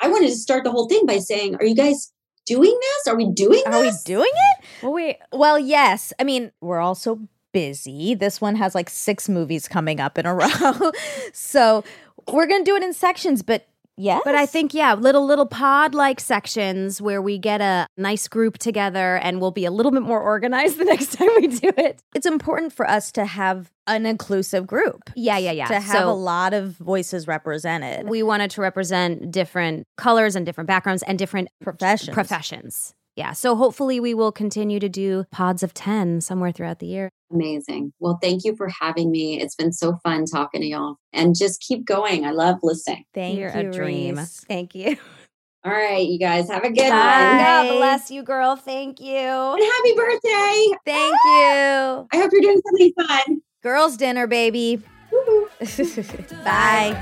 I wanted to start the whole thing by saying, are you guys doing this? Are we doing this? Are we doing it? Well, wait. Well, yes. I mean, we're also busy. This one has like six movies coming up in a (laughs) row. so we're going to do it in sections, but Yes. But I think, yeah, little, little pod like sections where we get a nice group together and we'll be a little bit more organized (laughs) the next time we do it. it's important for us to have an inclusive group. Yeah, yeah, yeah. To have So- a lot of voices represented. we wanted to represent different colors and different backgrounds and different Professions. professions. Yeah. So hopefully we will continue to do pods of 10 somewhere throughout the year. Amazing. Well, thank you for having me. It's been so fun talking to y'all. And just keep going. I love listening. Thank You're you, a dream. Reese. Thank you. All right, you guys have a good Bye. one. God bless you, girl. Thank you. And happy birthday. Thank ah! you. I hope you're doing something fun. Girls' dinner, baby. (laughs) Bye.